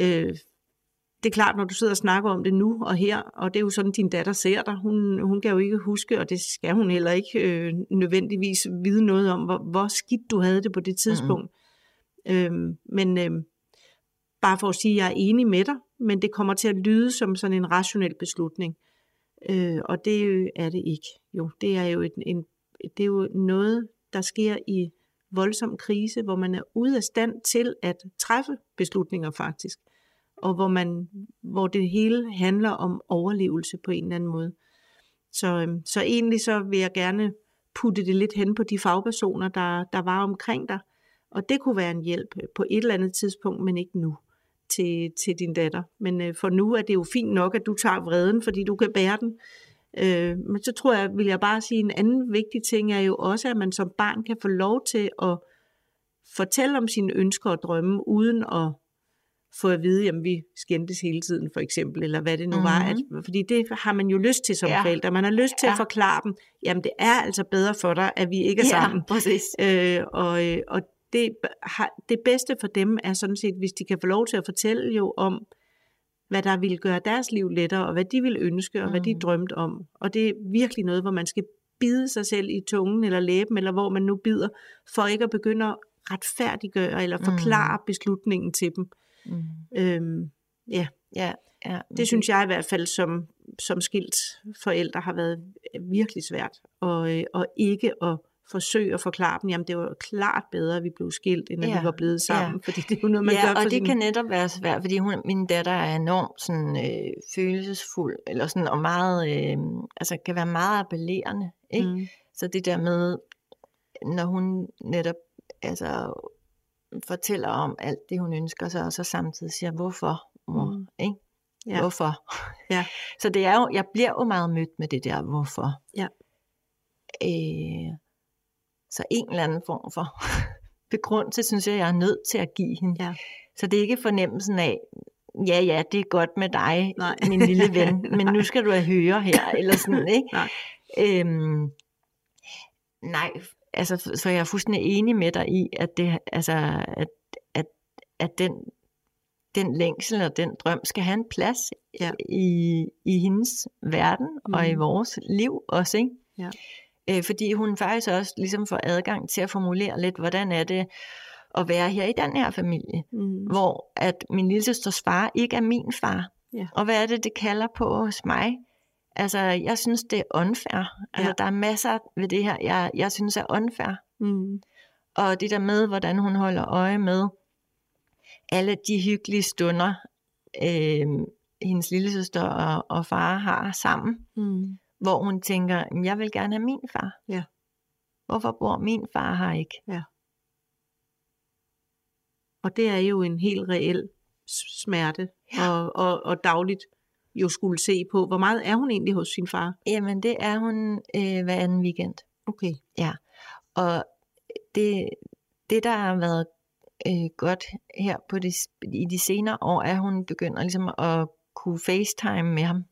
øh, det er klart, når du sidder og snakker om det nu og her, og det er jo sådan, din datter ser dig. Hun, hun kan jo ikke huske, og det skal hun heller ikke øh, nødvendigvis vide noget om, hvor, hvor skidt du havde det på det tidspunkt. Mm. Øhm, men øhm, bare for at sige, at jeg er enig med dig, men det kommer til at lyde som sådan en rationel beslutning. Øh, og det øh, er det ikke. Jo, det er jo, et, en, det er jo noget, der sker i voldsom krise, hvor man er ude af stand til at træffe beslutninger faktisk og hvor, man, hvor det hele handler om overlevelse på en eller anden måde. Så, øhm, så egentlig så vil jeg gerne putte det lidt hen på de fagpersoner, der, der var omkring dig, og det kunne være en hjælp på et eller andet tidspunkt, men ikke nu til, til din datter. Men øh, for nu er det jo fint nok, at du tager vreden, fordi du kan bære den. Øh, men så tror jeg, vil jeg bare sige, en anden vigtig ting er jo også, at man som barn kan få lov til at fortælle om sine ønsker og drømme, uden at få at vide, at vi skændtes hele tiden, for eksempel, eller hvad det nu mm-hmm. var. At, fordi det har man jo lyst til som ja. forældre. Man har lyst til ja. at forklare dem, jamen det er altså bedre for dig, at vi ikke er Ja, sammen. præcis. Øh, og øh, og det, har, det bedste for dem er sådan set, hvis de kan få lov til at fortælle jo om, hvad der ville gøre deres liv lettere, og hvad de ville ønske, og mm. hvad de drømte om. Og det er virkelig noget, hvor man skal bide sig selv i tungen eller læben, eller hvor man nu bider, for ikke at begynde at retfærdiggøre eller forklare mm. beslutningen til dem. Mm. Øhm, ja, Ja, ja. det synes jeg i hvert fald som, som skilt forældre har været virkelig svært. Og, øh, og ikke at forsøge at forklare dem, jamen det var klart bedre, at vi blev skilt, end at Ja, vi var blevet sammen. Fordi det er jo noget, man ja, gør og det sin... kan netop være svært, fordi hun, min datter er enormt sådan, øh, følelsesfuld, eller sådan, og meget, øh, altså kan være meget appellerende, ikke? Mm. Så det der med, når hun netop altså, fortæller om alt det, hun ønsker sig, og så samtidig siger, hvorfor, mor? Mm. Ikke? Ja. Hvorfor? Ja. Så det er jo, jeg bliver jo meget mødt med det der, hvorfor. Ja. Øh, så en eller anden form for begrundelse, synes jeg, jeg er nødt til at give hende. Ja. Så det er ikke fornemmelsen af, ja, ja, det er godt med dig, Nej. min lille ven, men nu skal du have høre her, eller sådan, ikke? Nej. Øhm, nej, altså, så jeg er fuldstændig enig med dig i, at, det, altså, at, at, at den, den længsel og den drøm skal have en plads Ja. i, i hendes verden mm. og i Mhm. vores liv også, ikke? Ja. Øh, fordi hun faktisk også ligesom får adgang til at formulere lidt, hvordan er det at være her i den her familie, Mm. hvor at min lille søsters far ikke er min far. Ja. Og hvad er det, det kalder på hos mig? Altså, jeg synes, det er unfair. Altså, Ja. der er masser ved det her, jeg, jeg synes er unfair. Mm. Og det der med, hvordan hun holder øje med alle de hyggelige stunder, øh, hendes lillesøster og, og far har sammen, Mm. Hvor hun tænker, "Men jeg vil gerne have min far. Ja. Hvorfor bor min far her ikke? Og det er jo en helt reel smerte, Ja. og, og, og dagligt jo skulle se på, hvor meget er hun egentlig hos sin far? Jamen, det er hun øh, hver anden weekend. Okay. Og det, det der har været øh, godt her på de, i de senere år, er, at hun begynder ligesom at kunne facetime med ham.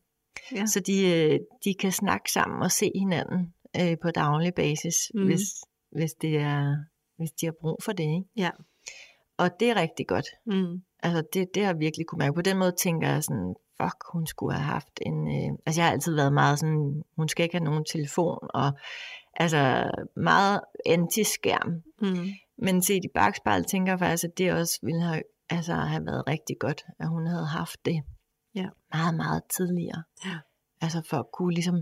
Ja. Så de, øh, de kan snakke sammen og se hinanden øh, på daglig basis, Mm. mm. hvis, hvis, det er, hvis de har brug for det. Ikke? Ja. Og det er rigtig godt. Mm. Altså det, det har jeg virkelig kunne mærke. På den måde tænker jeg sådan, fuck, hun skulle have haft en... Øh, altså jeg har altid været meget sådan, hun skal ikke have nogen telefon, og altså meget anti-skærm. Mm. Men set i bagspejlet tænker jeg faktisk, at det også ville have, altså, have været rigtig godt, at hun havde haft det Ja. meget, meget tidligere. Ja. Altså for at kunne ligesom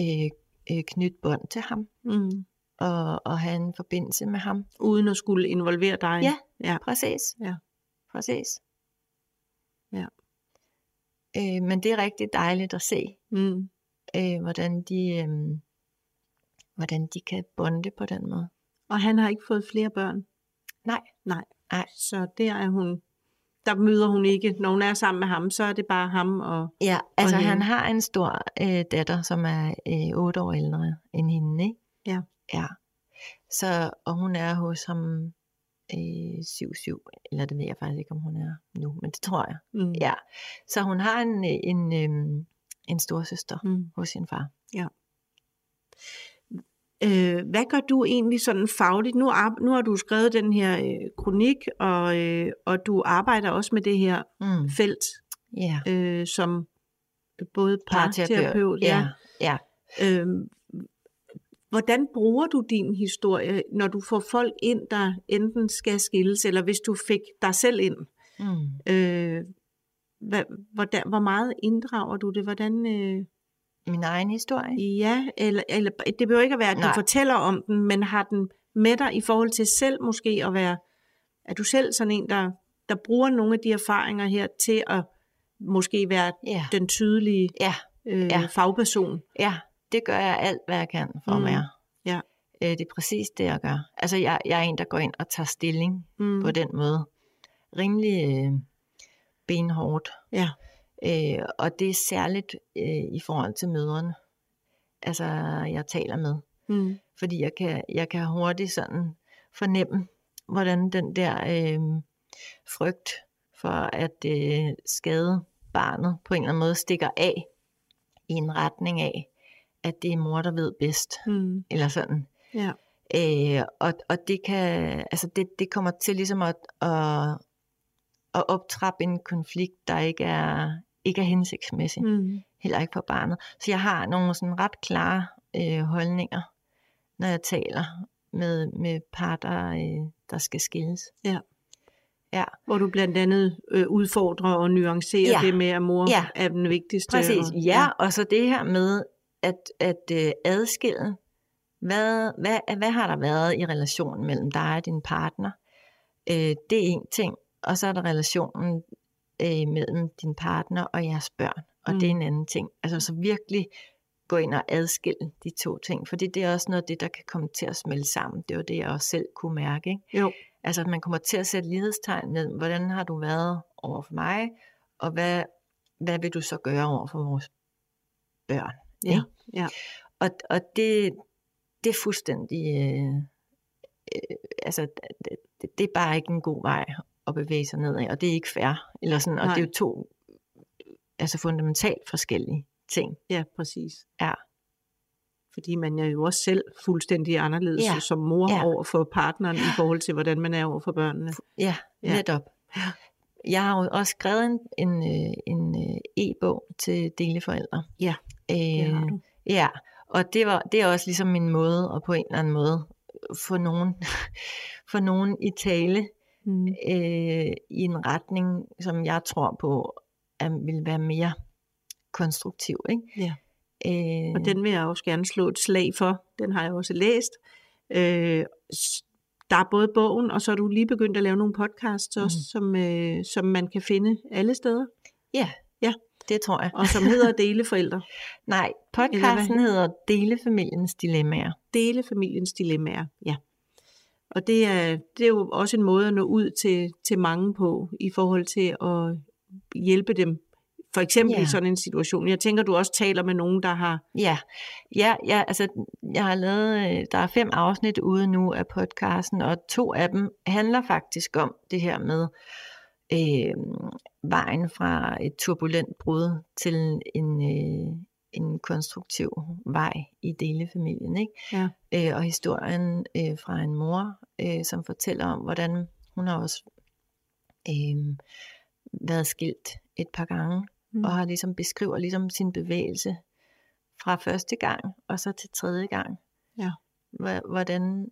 øh, øh, knytte bånd til ham, Mm. og, og have en forbindelse med ham. Uden at skulle involvere dig. Ja. ja. Præcis. Ja. Præcis. Ja. Øh, men det er rigtig dejligt at se, Mm. øh, hvordan de... Øh, hvordan de kan bonde på den måde. Og han har ikke fået flere børn? Nej. Nej. Nej. Så der er hun, der møder hun ikke, når hun er sammen med ham, så er det bare ham og... Ja, altså hende. han har en stor øh, datter, som er øh, 8 år ældre end hende, ikke? Ja. Ja. Så, og hun er hos ham øh, 7-7, eller det ved jeg faktisk ikke, om hun er nu, men det tror jeg. Mm. Ja. Så hun har en, øh, en, øh, en stor søster Mm. hos sin far. Øh, hvad gør du egentlig sådan fagligt? Nu, nu har du skrevet den her øh, kronik, og, øh, og du arbejder også med det her Mm. felt Ja. øh, som både Parterapeut. parterapeut. Ja. ja. Øh, hvordan bruger du din historie, når du får folk ind, der enten skal skilles, eller hvis du fik dig selv ind? Mm. Øh, hvad, hvordan, hvor meget inddrager du det? Hvordan, øh, Min egen historie. ja, eller, eller det behøver ikke at være, at du Nej. fortæller om den, men har den med dig i forhold til selv måske at være, er du selv sådan en, der, der bruger nogle af de erfaringer her til at måske være Ja. den tydelige Ja. øh, Ja. fagperson? Ja, det gør jeg alt, hvad jeg kan for Mm. at være. Ja. Øh, det er præcis det, jeg gør. Altså, jeg, jeg er en, der går ind og tager stilling mm. på den måde. Rimelig øh, benhårdt. Ja. Øh, og det er særligt øh, i forhold til mødrene, altså jeg taler med. Mm. Fordi jeg kan, jeg kan hurtigt sådan fornemme, hvordan den der øh, frygt for at øh, skade barnet på en eller anden måde stikker af i en retning af, at det er mor, der ved bedst, Mm. eller sådan. Ja. Øh, og, og det kan, altså det, det kommer til ligesom at, at, at optrappe en konflikt, der ikke er, ikke er hensigtsmæssig, mm. Heller ikke for barnet. Så jeg har nogle sådan ret klare øh, holdninger, når jeg taler med, med par, der, øh, der skal skilles. Hvor du blandt andet øh, udfordrer og nuancerer Ja. det med, at mor Ja. er den vigtigste. Præcis, og, ja, og så det her med at, at øh, adskille, hvad, hvad, hvad har der været i relationen mellem dig og din partner? Øh, det er en ting, og så er der relationen øh, mellem din partner og jeres børn, og Mm. mm. det er en anden ting. Altså så virkelig gå ind og adskille de to ting, fordi det er også noget af det, der kan komme til at smelte sammen. Det var det, jeg også selv kunne mærke. Ikke? Jo. Altså at man kommer til at sætte lighedstegn mellem, hvordan har du været over for mig, og hvad, hvad vil du så gøre over for vores børn? Ja, ikke? ja. Og, og det, det er fuldstændig, øh, øh, altså det, det er bare ikke en god vej at bevæge sig nedad, og det er ikke fair. Eller sådan, og Nej. det er jo to altså fundamentalt forskellige ting. ja, præcis. Ja. Fordi man er jo også selv fuldstændig anderledes Ja. som mor Ja. over for partneren i forhold til, hvordan man er over for børnene. Ja, Ja. netop. Jeg har jo også skrevet en, en, øh, en øh, e-bog til deleforældre. Ja, Det har Øh, du. Ja, og det, var, det er også ligesom min måde at på en eller anden måde få nogen, få nogen i tale Mm. øh, i en retning, som jeg tror på, at vil være mere konstruktiv. Ikke? Ja. Øh, Og den vil jeg også gerne slå et slag for. Den har jeg også læst. Øh, der er både bogen, og så er du lige begyndt at lave nogle podcasts også, Mhm. som, øh, som man kan finde alle steder, Ja, Ja. det tror jeg. og som hedder Deleforældre. Nej, podcasten hedder Delefamiliens Dilemmaer. Dele familiens dilemmaer, ja. Og det er, det er jo også en måde at nå ud til, til mange på, i forhold til at hjælpe dem, for eksempel Ja. i sådan en situation. Jeg tænker, du også taler med nogen, der har... Ja, ja, ja altså, jeg har lavet, øh, der er fem afsnit ude nu af podcasten, og to af dem handler faktisk om det her med øh, vejen fra et turbulent brud til en, øh, en konstruktiv vej i delefamilien. Ikke? Ja. Øh, og historien øh, fra en mor, øh, som fortæller om, hvordan hun har også øh, været skilt et par gange, Mm. og har ligesom beskriver ligesom sin bevægelse fra første gang og så til tredje gang. Ja. Hvordan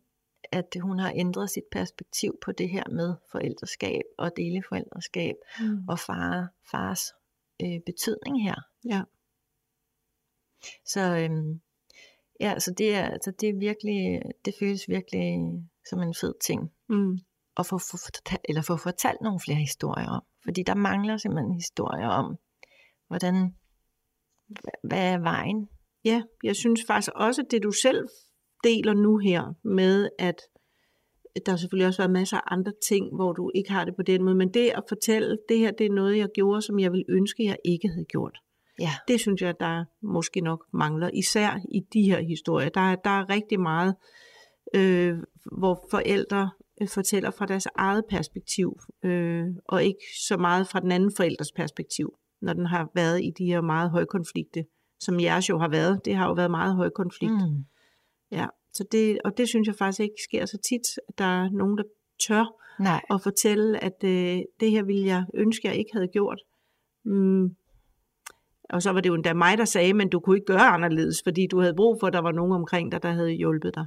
at hun har ændret sit perspektiv på det her med forældreskab og deleforældreskab Mm. og far, fars øh, betydning her. Ja. Så øhm, ja, så det er, altså det er virkelig, det føles virkelig som en fed ting Mm. at få, få, fortalt, eller få fortalt nogle flere historier om. Fordi der mangler simpelthen historier om, hvordan, hva- hvad er vejen? Ja, jeg synes faktisk også, at det du selv deler nu her med, at der har selvfølgelig også været masser af andre ting, hvor du ikke har det på den måde, men det at fortælle, det her det er noget, jeg gjorde, som jeg ville ønske, jeg ikke havde gjort. Ja. Det synes jeg, der måske nok mangler, især i de her historier. Der er, der er rigtig meget, øh, hvor forældre øh, fortæller fra deres eget perspektiv, øh, og ikke så meget fra den anden forældres perspektiv, når den har været i de her meget højkonflikte, som jeres jo har været. Det har jo været meget højkonflikt. Mm. Ja, så det, og det synes jeg faktisk ikke sker så tit, at der er nogen, der tør Nej. at fortælle, at øh, det her ville jeg ønske, jeg ikke havde gjort. Mm. Og så var det jo endda mig, der sagde, men du kunne ikke gøre anderledes, fordi du havde brug for, at der var nogen omkring dig, der havde hjulpet dig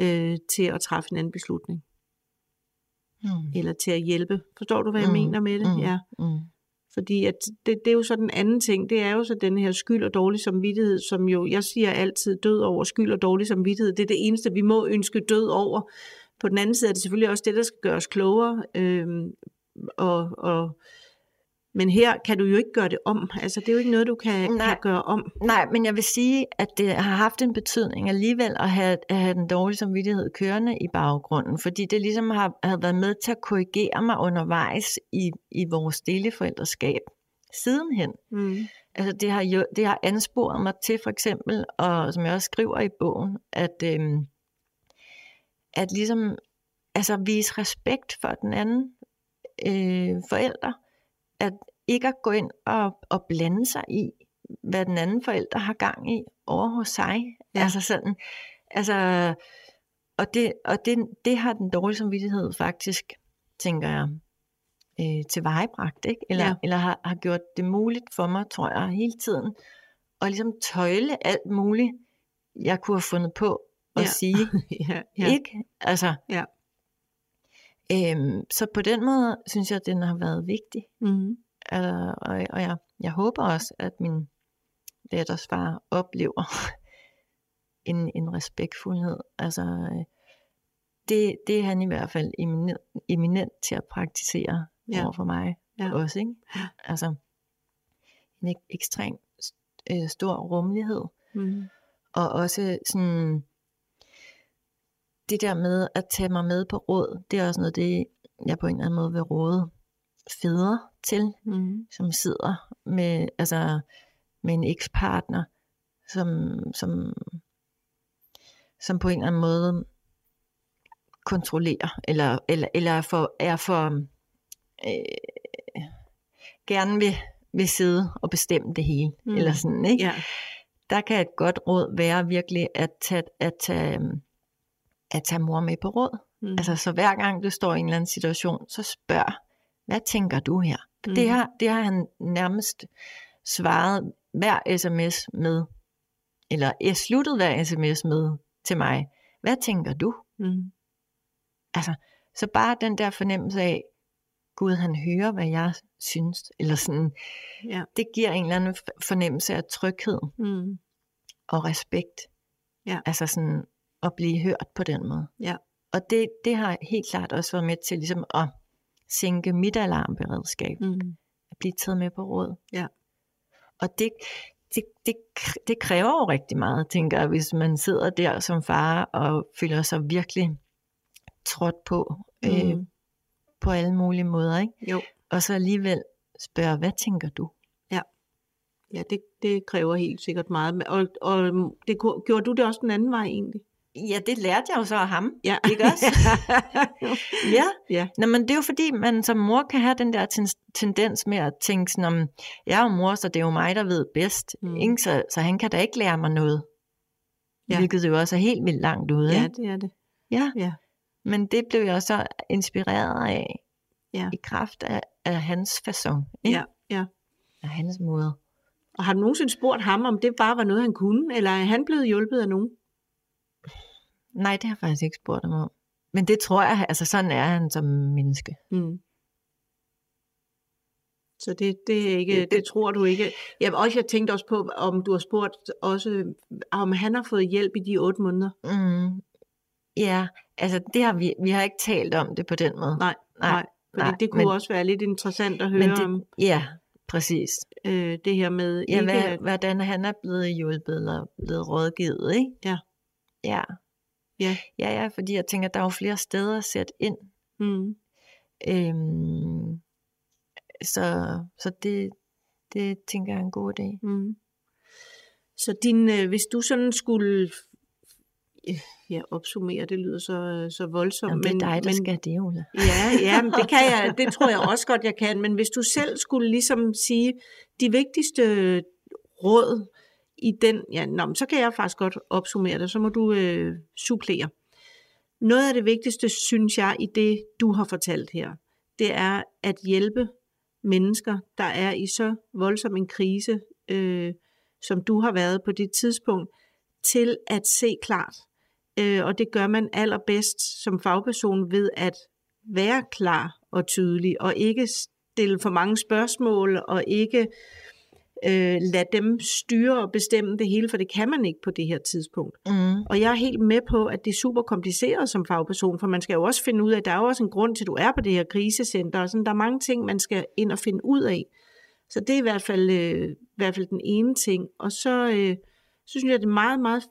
øh, til at træffe en anden beslutning. Mm. Eller til at hjælpe. Forstår du, hvad jeg Mm, mener med det? mm, Ja. Mm. Fordi at det, det er jo så den anden ting, det er jo så den her skyld og dårlig samvittighed, som jo, jeg siger altid død over skyld og dårlig samvittighed, det er det eneste, vi må ønske død over. På den anden side er det selvfølgelig også det, der skal gøre os klogere, øhm, og, og, men her kan du jo ikke gøre det om, altså det er jo ikke noget, du kan, Nej. kan gøre om. Nej, men jeg vil sige, at det har haft en betydning alligevel at have, at have den dårlige samvittighed kørende i baggrunden, fordi det ligesom har, har været med til at korrigere mig undervejs i, i vores stille forældreskab sidenhen. Mm. Altså det har, jo, det har ansporet mig til for eksempel, og som jeg også skriver i bogen, at, øhm, at ligesom altså vise respekt for den anden øh, forælder, at ikke at gå ind og, og blande sig i, hvad den anden forælder har gang i over hos sig. Ja. Altså sådan, altså, og det, og det, det har den dårlige samvittighed faktisk, tænker jeg, øh, tilvejebragt, ikke? Eller, Ja. eller har, har gjort det muligt for mig, tror jeg, hele tiden, at ligesom tøjle alt muligt, jeg kunne have fundet på at ja. sige. ja, Ja. Ikke? Altså, Ja. Øhm, så på den måde synes jeg, at den har været vigtig. Mm. Øh, og og jeg, jeg håber også, at min datters far oplever en, en respektfuldhed. Altså, øh, det, det er han i hvert fald eminent, eminent til at praktisere Ja. over for mig Ja. også. Ikke? Altså, en ek- ekstrem øh, stor rummelighed. Mm. Og også sådan, det der med at tage mig med på råd, det er også noget, det jeg på en eller anden måde vil råde fædre til, Mm. som sidder med, altså, med en ekspartner, som, som, som på en eller anden måde kontrollerer, eller, eller, eller er for, er for øh, gerne vil, vil sidde og bestemme det hele, Mm. eller sådan, ikke? Ja. der kan et godt råd være virkelig at tage, at tage, at tage mor med på råd. Mm. Altså så hver gang du står i en eller anden situation, så spørg, hvad tænker du her? Mm. Det, har, det har han nærmest svaret hver sms med, eller er sluttet hver sms med til mig. Hvad tænker du? Mm. Altså, så bare den der fornemmelse af, Gud han hører, hvad jeg synes, eller sådan, Ja. det giver en eller anden fornemmelse af tryghed Mm. og respekt. Ja. Altså sådan at blive hørt på den måde. Ja. Og det, det har helt klart også været med til ligesom at sænke mit alarmberedskab. Mm. At blive taget med på råd. Ja. Og det, det, det, det kræver jo rigtig meget, tænker jeg, hvis man sidder der som far og føler sig virkelig trådt på øh, Mm. på alle mulige måder. Ikke? Jo. Og så alligevel spørge, hvad tænker du? Ja, det, det kræver helt sikkert meget. Og, og det, gjorde du det også den anden vej egentlig? Ja, det lærte jeg jo så af ham. Ja. Ikke også? Ja, Ja. Nå, men det er jo fordi, man som mor kan have den der ten- tendens med at tænke sådan om, jeg er jo mor, så det er jo mig, der ved bedst. Mm. Ikke? Så, så han kan da ikke lære mig noget. Ja. Hvilket jo også er helt vildt langt ude. ja, det er det. Ja. Ja. Men det blev jeg så inspireret af Ja. i kraft af, af hans façon. Ikke? Ja, ja. Af hans måde. Og har du nogensinde spurgt ham, om det bare var noget, han kunne? Eller er han blevet hjulpet af nogen? Nej, det har jeg faktisk ikke spurgt ham om. Men det tror jeg, altså sådan er han som menneske. Mm. Så det, det, er ikke, Det- det, tror du ikke. Jeg, også, jeg tænkte også på, om du har spurgt også, om han har fået hjælp i de otte måneder. Mm. Ja, altså det har vi, vi har ikke talt om det på den måde. Nej, nej. nej fordi nej, det kunne men- også være lidt interessant at høre Men det- om Ja, præcis. øh, det her med Ja, ikke hvad, at, hvordan han er blevet hjulpet eller blevet rådgivet, ikke? Ja. Ja. Ja. Ja, ja, fordi jeg tænker, der er jo flere steder at sætte ind. Mm. Øhm, så så det, det tænker jeg er en god idé. Mm. Så din, øh, hvis du sådan skulle ja, opsummere, det lyder så, så voldsomt. Jamen, det er men, dig, der men, skal det, Ulla. Ja, ja, men det kan jeg, det tror jeg også godt, jeg kan. Men hvis du selv skulle ligesom sige de vigtigste råd i den, ja, nå, men så kan jeg faktisk godt opsummere det, så må du øh, supplere. Noget af det vigtigste, synes jeg, i det, du har fortalt her, det er at hjælpe mennesker, der er i så voldsom en krise, øh, som du har været på det tidspunkt, til at se klart. Øh, og det gør man allerbedst som fagperson ved at være klar og tydelig, og ikke stille for mange spørgsmål, og ikke øh, lade dem styre og bestemme det hele, for det kan man ikke på det her tidspunkt. Mm. Og jeg er helt med på, at det er super kompliceret som fagperson, for man skal jo også finde ud af, at der er jo også en grund til, at du er på det her krisecenter, og sådan, der er mange ting, man skal ind og finde ud af. Så det er i hvert fald, øh, i hvert fald den ene ting. Og så, øh, så synes jeg, det er meget, meget,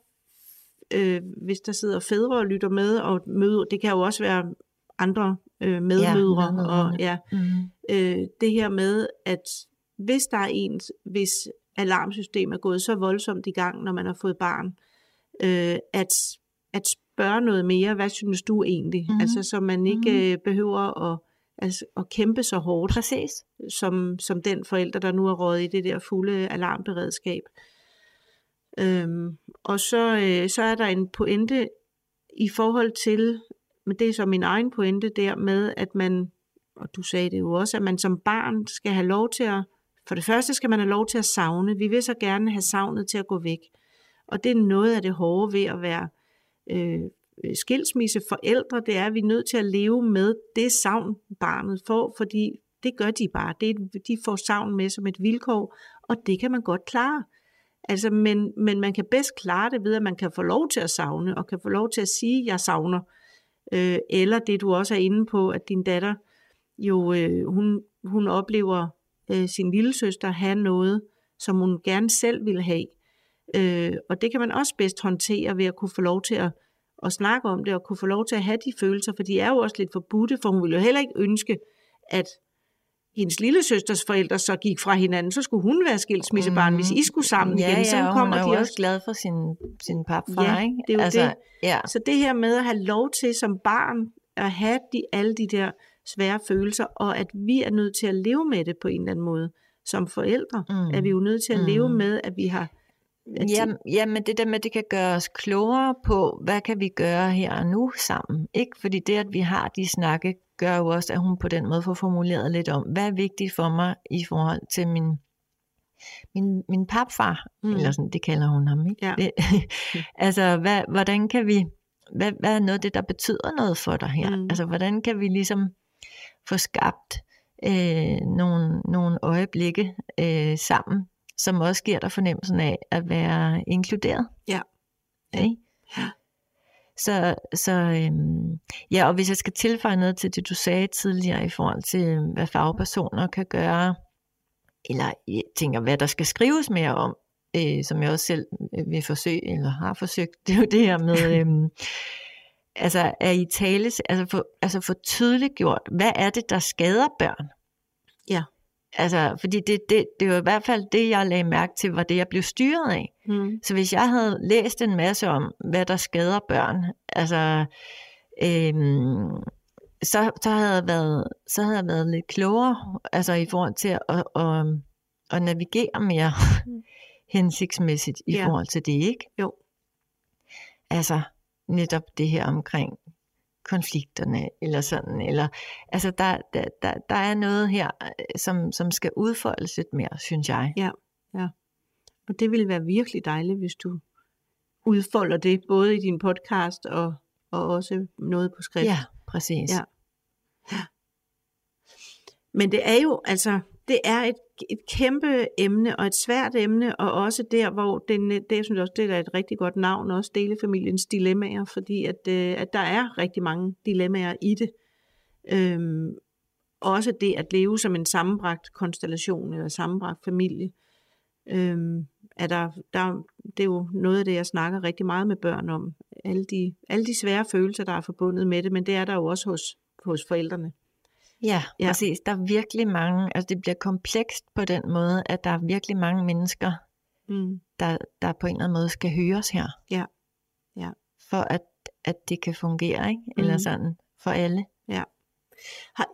øh, hvis der sidder fædre og lytter med, og møder, det kan jo også være andre øh, medmødre, medmødrene. og ja, Mm. øh, det her med, at hvis der er en, hvis alarmsystem er gået så voldsomt i gang, når man har fået barn, øh, at, at spørge noget mere, hvad synes du egentlig? Mhm. Altså, så man ikke øh, behøver at, altså, at kæmpe så hårdt, Præcis. som, som den forælder, der nu er rådet i det der fulde alarmberedskab. Øhm, og så, øh, så er der en pointe i forhold til, men det er så min egen pointe der med, at man, og du sagde det jo også, at man som barn skal have lov til at, for det første skal man have lov til at savne. Vi vil så gerne have savnet til at gå væk. Og det er noget af det hårde ved at være øh, øh skilsmisse forældre, det er, at vi er nødt til at leve med det savn, barnet får, fordi det gør de bare. Det, de får savn med som et vilkår, og det kan man godt klare. Altså, men, men man kan bedst klare det ved, at man kan få lov til at savne, og kan få lov til at sige, jeg savner. Øh, eller det, du også er inde på, at din datter jo, øh, hun, hun oplever øh, sin lille søster have noget, som hun gerne selv vil have. Øh, og det kan man også bedst håndtere ved at kunne få lov til at, at snakke om det, og kunne få lov til at have de følelser, for de er jo også lidt forbudte, for hun ville jo heller ikke ønske, at hendes lille søsters forældre så gik fra hinanden, så skulle hun være skilsmissebarn, mm. hvis I skulle sammen ja, igen, ja, så og kommer hun er de jo også også glad for sin, sin papfar, Ja, ikke? det er jo altså, det. Ja. Så det her med at have lov til som barn at have de, alle de der svære følelser, og at vi er nødt til at leve med det på en eller anden måde. Som forældre mm. Mm. er vi jo nødt til at Mm. leve med, at vi har... At Jamen, jamen det der med, at det kan gøre os klogere på, hvad kan vi gøre her og nu sammen. Ikke? Fordi det, at vi har de snakke, gør jo også, at hun på den måde får formuleret lidt om, hvad er vigtigt for mig i forhold til min, min, min papfar, Mm. mm. eller sådan, det kalder hun ham. Ikke? Ja. Det, altså, hvad, hvordan kan vi, hvad, hvad er noget af det, der betyder noget for dig her? Mm. Altså, hvordan kan vi ligesom få skabt øh, nogle, nogle øjeblikke øh, sammen, som også giver dig fornemmelsen af at være inkluderet. Ja. Okay? Ja. Så, så øhm, ja, og hvis jeg skal tilføje noget til det, du sagde tidligere i forhold til, hvad fagpersoner kan gøre, eller jeg tænker, hvad der skal skrives mere om, øh, som jeg også selv øh, vil forsøge, eller har forsøgt, det er jo det her med, øhm, altså er i tale, altså få, altså få tydeligt gjort, hvad er det, der skader børn? Ja. Altså, fordi det, det, det var i hvert fald det, jeg lagde mærke til, var det, jeg blev styret af. Mm. Så hvis jeg havde læst en masse om, hvad der skader børn, altså, øhm, så, så, havde jeg været, så havde jeg været lidt klogere, altså i forhold til at, at, at, at navigere mere hensigtsmæssigt i Ja. forhold til det, ikke? Jo. Altså, netop det her omkring konflikterne, eller sådan, eller, altså der, der, der, der er noget her, øh, som, som skal udfoldes lidt mere, synes jeg. Og det ville være virkelig dejligt, hvis du udfolder det, både i din podcast og, og også noget på skrift. Ja, præcis. Ja. Men det er jo, altså, det er et, et kæmpe emne og et svært emne, og også der, hvor den, det, jeg synes også, det er et rigtig godt navn, også delefamiliens dilemmaer, fordi at, øh, at der er rigtig mange dilemmaer i det. Øhm, også det at leve som en sammenbragt konstellation eller sammenbragt familie. Øhm, er der, der, det er jo noget af det, jeg snakker rigtig meget med børn om. Alle de, alle de svære følelser, der er forbundet med det, men det er der jo også hos, hos forældrene. Ja, ja, præcis. Der er virkelig mange, altså det bliver komplekst på den måde, at der er virkelig mange mennesker, mm. der, der på en eller anden måde skal høres her. Ja, ja. For at, at det kan fungere, ikke? Eller mm. sådan, for alle. Ja.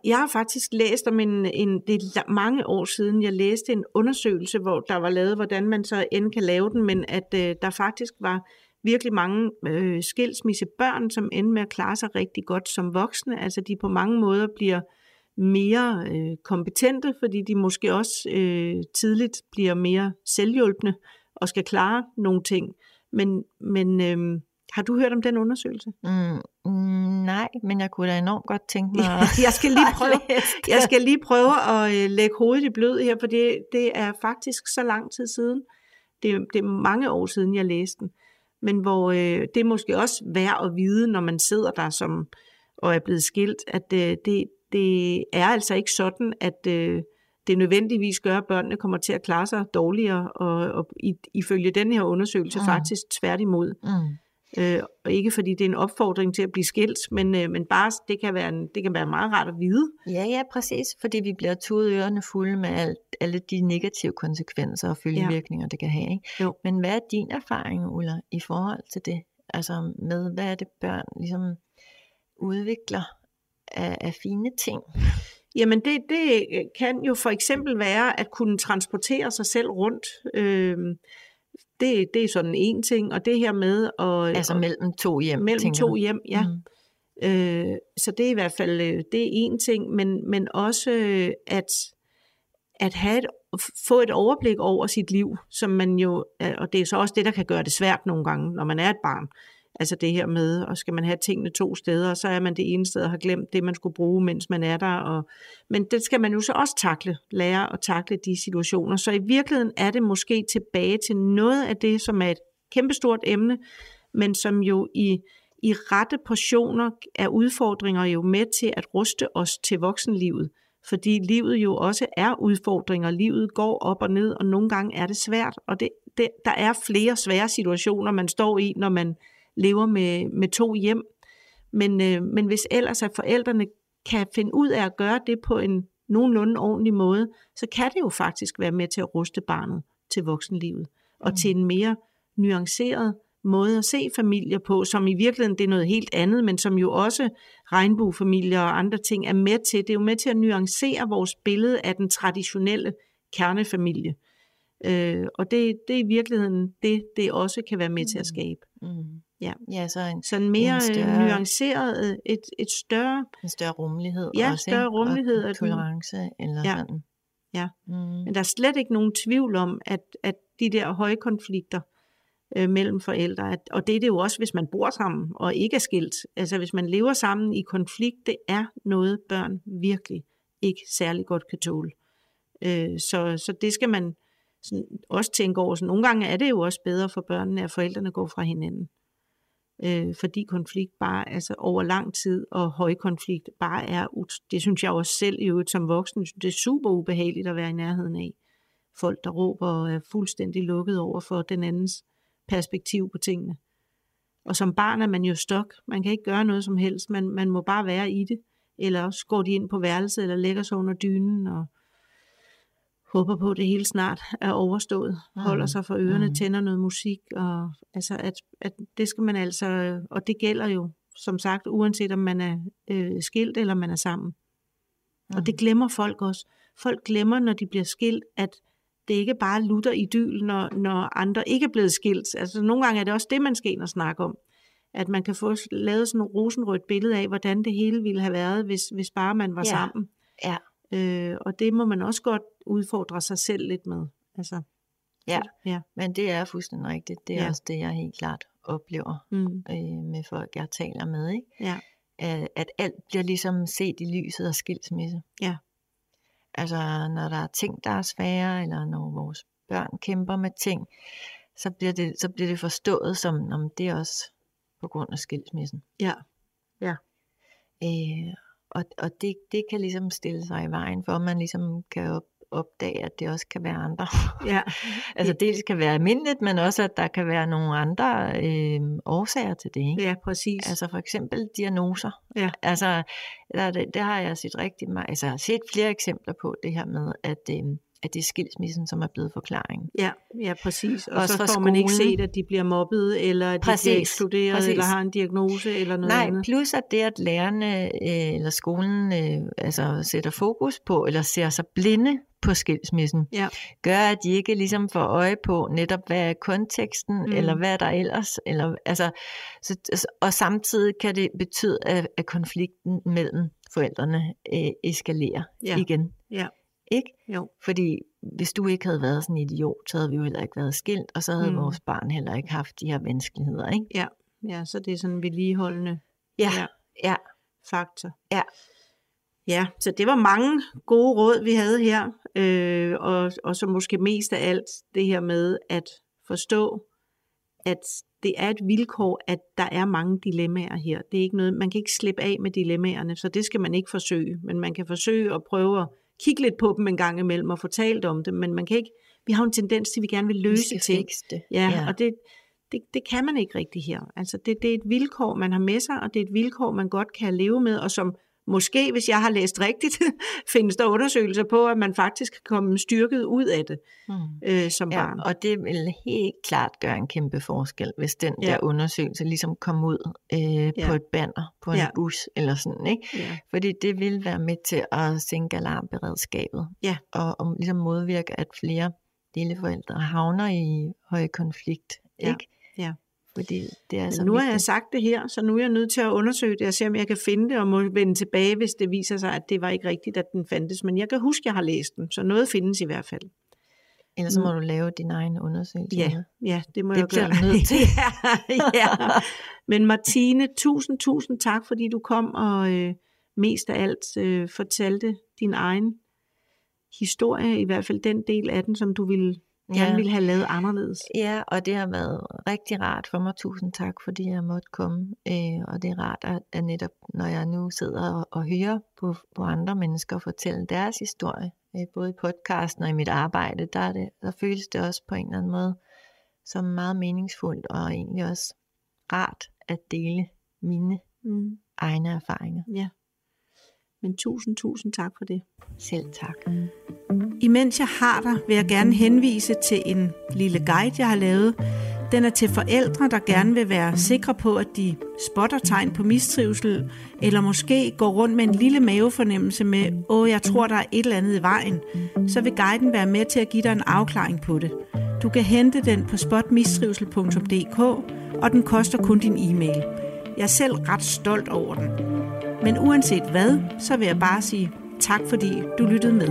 Jeg har faktisk læst om en, en, det er mange år siden, jeg læste en undersøgelse, hvor der var lavet, hvordan man så end kan lave den, men at øh, der faktisk var virkelig mange øh, skilsmissebørn, som endte med at klare sig rigtig godt som voksne. Altså de på mange måder bliver mere øh, kompetente, fordi de måske også øh, tidligt bliver mere selvhjulpende og skal klare nogle ting. Men, men øh, har du hørt om den undersøgelse? Mm, mm, nej, men jeg kunne da enormt godt tænke mig jeg skal lige prøve, jeg skal lige prøve at øh, lægge hovedet i blød her, for det, det er faktisk så lang tid siden. Det, det er mange år siden, jeg læste den. Men hvor øh, det er måske også værd at vide, når man sidder der som og er blevet skilt, at øh, det, det er altså ikke sådan, at øh, det nødvendigvis gør, at børnene kommer til at klare sig dårligere, og, og ifølge den her undersøgelse mm. faktisk tværtimod. Mm. Øh, og ikke fordi det er en opfordring til at blive skilt, men, øh, men bare det kan, være en, det kan være meget rart at vide. Ja, ja, præcis, fordi vi bliver tudet ørerne fulde med alt, alle de negative konsekvenser og følgevirkninger, ja. det kan have. Ikke? Jo. Men hvad er din erfaring, Ulla, i forhold til det? Altså med, hvad er det børn ligesom udvikler af, af fine ting? Jamen det, det kan jo for eksempel være at kunne transportere sig selv rundt. Øh, det, det er sådan en ting, og det her med at... Altså mellem to hjem, Mellem to du? hjem, ja. Mm. Øh, så det er i hvert fald øh, det er en ting, men, men også øh, at, at have et, få et overblik over sit liv, som man jo, og det er så også det, der kan gøre det svært nogle gange, når man er et barn. Altså det her med, og skal man have tingene to steder, og så er man det ene sted og har glemt det, man skulle bruge, mens man er der. Og, men det skal man jo så også takle, lære at takle de situationer. Så i virkeligheden er det måske tilbage til noget af det, som er et kæmpestort emne, men som jo i, i rette portioner er udfordringer jo med til at ruste os til voksenlivet. Fordi livet jo også er udfordringer. Livet går op og ned, og nogle gange er det svært. Og det, det, der er flere svære situationer, man står i, når man lever med, med to hjem. Men, øh, men hvis ellers at forældrene kan finde ud af at gøre det på en nogenlunde ordentlig måde, så kan det jo faktisk være med til at ruste barnet til voksenlivet. Og mm. til en mere nuanceret måde at se familier på, som i virkeligheden det er noget helt andet, men som jo også regnbuefamilier og andre ting er med til. Det er jo med til at nuancere vores billede af den traditionelle kernefamilie. Øh, og det, det er i virkeligheden det, det også kan være med til at mm. skabe. Mm. Ja, ja så en, sådan mere en større, nuanceret, et, et større... En større rummelighed Ja, også, større rummelighed. Og, og tolerance eller ja, sådan. Ja, mm. men der er slet ikke nogen tvivl om, at, at de der høje konflikter øh, mellem forældre, at, og det er det jo også, hvis man bor sammen og ikke er skilt. Altså hvis man lever sammen i konflikt, det er noget, børn virkelig ikke særlig godt kan tåle. Øh, så, så det skal man sådan, også tænke over. Så nogle gange er det jo også bedre for børnene, at forældrene går fra hinanden øh, fordi konflikt bare, altså over lang tid og højkonflikt bare er, det synes jeg også selv i øvrigt som voksen, det er super ubehageligt at være i nærheden af. Folk, der råber og er fuldstændig lukket over for den andens perspektiv på tingene. Og som barn er man jo stok. Man kan ikke gøre noget som helst. Man, man må bare være i det. Eller også går de ind på værelset, eller lægger sig under dynen, og håber på, at det hele snart er overstået, mm. holder sig for ørerne, mm. tænder noget musik, og altså at, at det skal man altså, og det gælder jo som sagt, uanset om man er øh, skilt eller man er sammen. Mm. Og det glemmer folk også. Folk glemmer, når de bliver skilt, at det ikke bare lutter idyl, når, når andre ikke er blevet skilt. Altså nogle gange er det også det, man skal ind og snakke om. At man kan få lavet sådan et rosenrødt billede af, hvordan det hele ville have været, hvis, hvis bare man var ja. sammen. Ja. Øh, og det må man også godt udfordre sig selv lidt med. Altså, ja. ja, men det er fuldstændig rigtigt. Det er ja. også det, jeg helt klart oplever mm. øh, med folk, jeg taler med. Ikke? Ja. At, at alt bliver ligesom set i lyset af skilsmisse. Ja. Altså, når der er ting, der er svære, eller når vores børn kæmper med ting, så bliver det, så bliver det forstået som, om det er også på grund af skilsmissen. Ja, ja. Øh, og, og det, det kan ligesom stille sig i vejen for, at man ligesom kan op, opdage, at det også kan være andre. Ja. altså dels kan være almindeligt, men også at der kan være nogle andre øh, årsager til det. Ikke? ja, præcis. Altså for eksempel diagnoser. Ja. Altså, der, det, det har jeg set rigtig meget, altså jeg har set flere eksempler på det her med, at, øh, at det er skilsmissen, som er blevet forklaringen. Ja, ja, præcis. Og Også så får man ikke skolen. set, at de bliver mobbet, eller at de Præcis, bliver ekskluderet, præcis. eller har en diagnose, eller noget Nej, andet. plus at det, at lærerne øh, eller skolen øh, altså sætter fokus på, eller ser sig blinde på skilsmissen, Ja. gør, at de ikke ligesom får øje på netop, hvad er konteksten, Mm. mm. eller hvad er der ellers, eller, altså, så, og samtidig kan det betyde, at, at konflikten mellem forældrene øh, eskalerer Ja. igen. Ja. Ikke? Jo. Fordi hvis du ikke havde været sådan en idiot, så havde vi jo heller ikke været skilt, og så havde Mm. vores barn heller ikke haft de her vanskeligheder. Ikke? Ja, ja, så det er sådan en vedligeholdende Ja, Ja. ja. ja. faktor. Ja. Ja, så det var mange gode råd, vi havde her, øh, og, og så måske mest af alt det her med at forstå, at det er et vilkår, at der er mange dilemmaer her. Det er ikke noget, man kan ikke slippe af med dilemmaerne, så det skal man ikke forsøge, men man kan forsøge at prøve at kigge lidt på dem en gang imellem og få talt om dem, men man kan ikke, vi har en tendens til, at vi gerne vil Vi løse skal ting. fikse det. Ja, ja. og det, det, det kan man ikke rigtig her. Altså det, det er et vilkår, man har med sig, og det er et vilkår, man godt kan leve med, og som måske, hvis jeg har læst rigtigt, findes der undersøgelser på, at man faktisk kan komme styrket ud af det Mm. øh, som Ja, barn. og det vil helt klart gøre en kæmpe forskel, hvis den Ja. der undersøgelse ligesom kom ud øh, Ja. på et banner, på en Ja. bus eller sådan, ikke? Ja. Fordi det vil være med til at sænke alarmberedskabet. Ja. Og, og ligesom modvirke, at flere deleforældre havner i høj konflikt, Ja. ikke? Ja. Fordi det er så nu har jeg sagt det her, så nu er jeg nødt til at undersøge det og se, om jeg kan finde det og må vende tilbage, hvis det viser sig, at det var ikke rigtigt, at den fandtes. Men jeg kan huske, at jeg har læst den, så noget findes i hvert fald. Ellers så må du lave din egen undersøgelse. Ja, ja det må Det jeg gøre. nødt til. ja, ja. Men Martine, tusind, tusind tak, fordi du kom og øh, mest af alt øh, fortalte din egen historie, i hvert fald den del af den, som du ville, gerne Ja. ville have lavet anderledes. Ja, og det har været rigtig rart for mig. Tusind tak, fordi jeg måtte komme. Øh, og det er rart, at, at netop når jeg nu sidder og, og hører på, på andre mennesker fortælle deres historie, øh, både i podcasten og i mit arbejde, der, er det, der føles det også på en eller anden måde som meget meningsfuldt og egentlig også rart at dele mine Mm. egne erfaringer. Ja. Men tusind, tusind tak for det. Selv tak. Imens jeg har dig, vil jeg gerne henvise til en lille guide, jeg har lavet. Den er til forældre, der gerne vil være sikre på, at de spotter tegn på mistrivsel, eller måske går rundt med en lille mavefornemmelse med, åh, jeg tror, der er et eller andet i vejen. Så vil guiden være med til at give dig en afklaring på det. Du kan hente den på spotmistrivsel.dk, og den koster kun din e-mail. Jeg er selv ret stolt over den. Men uanset hvad, så vil jeg bare sige tak, fordi du lyttede med.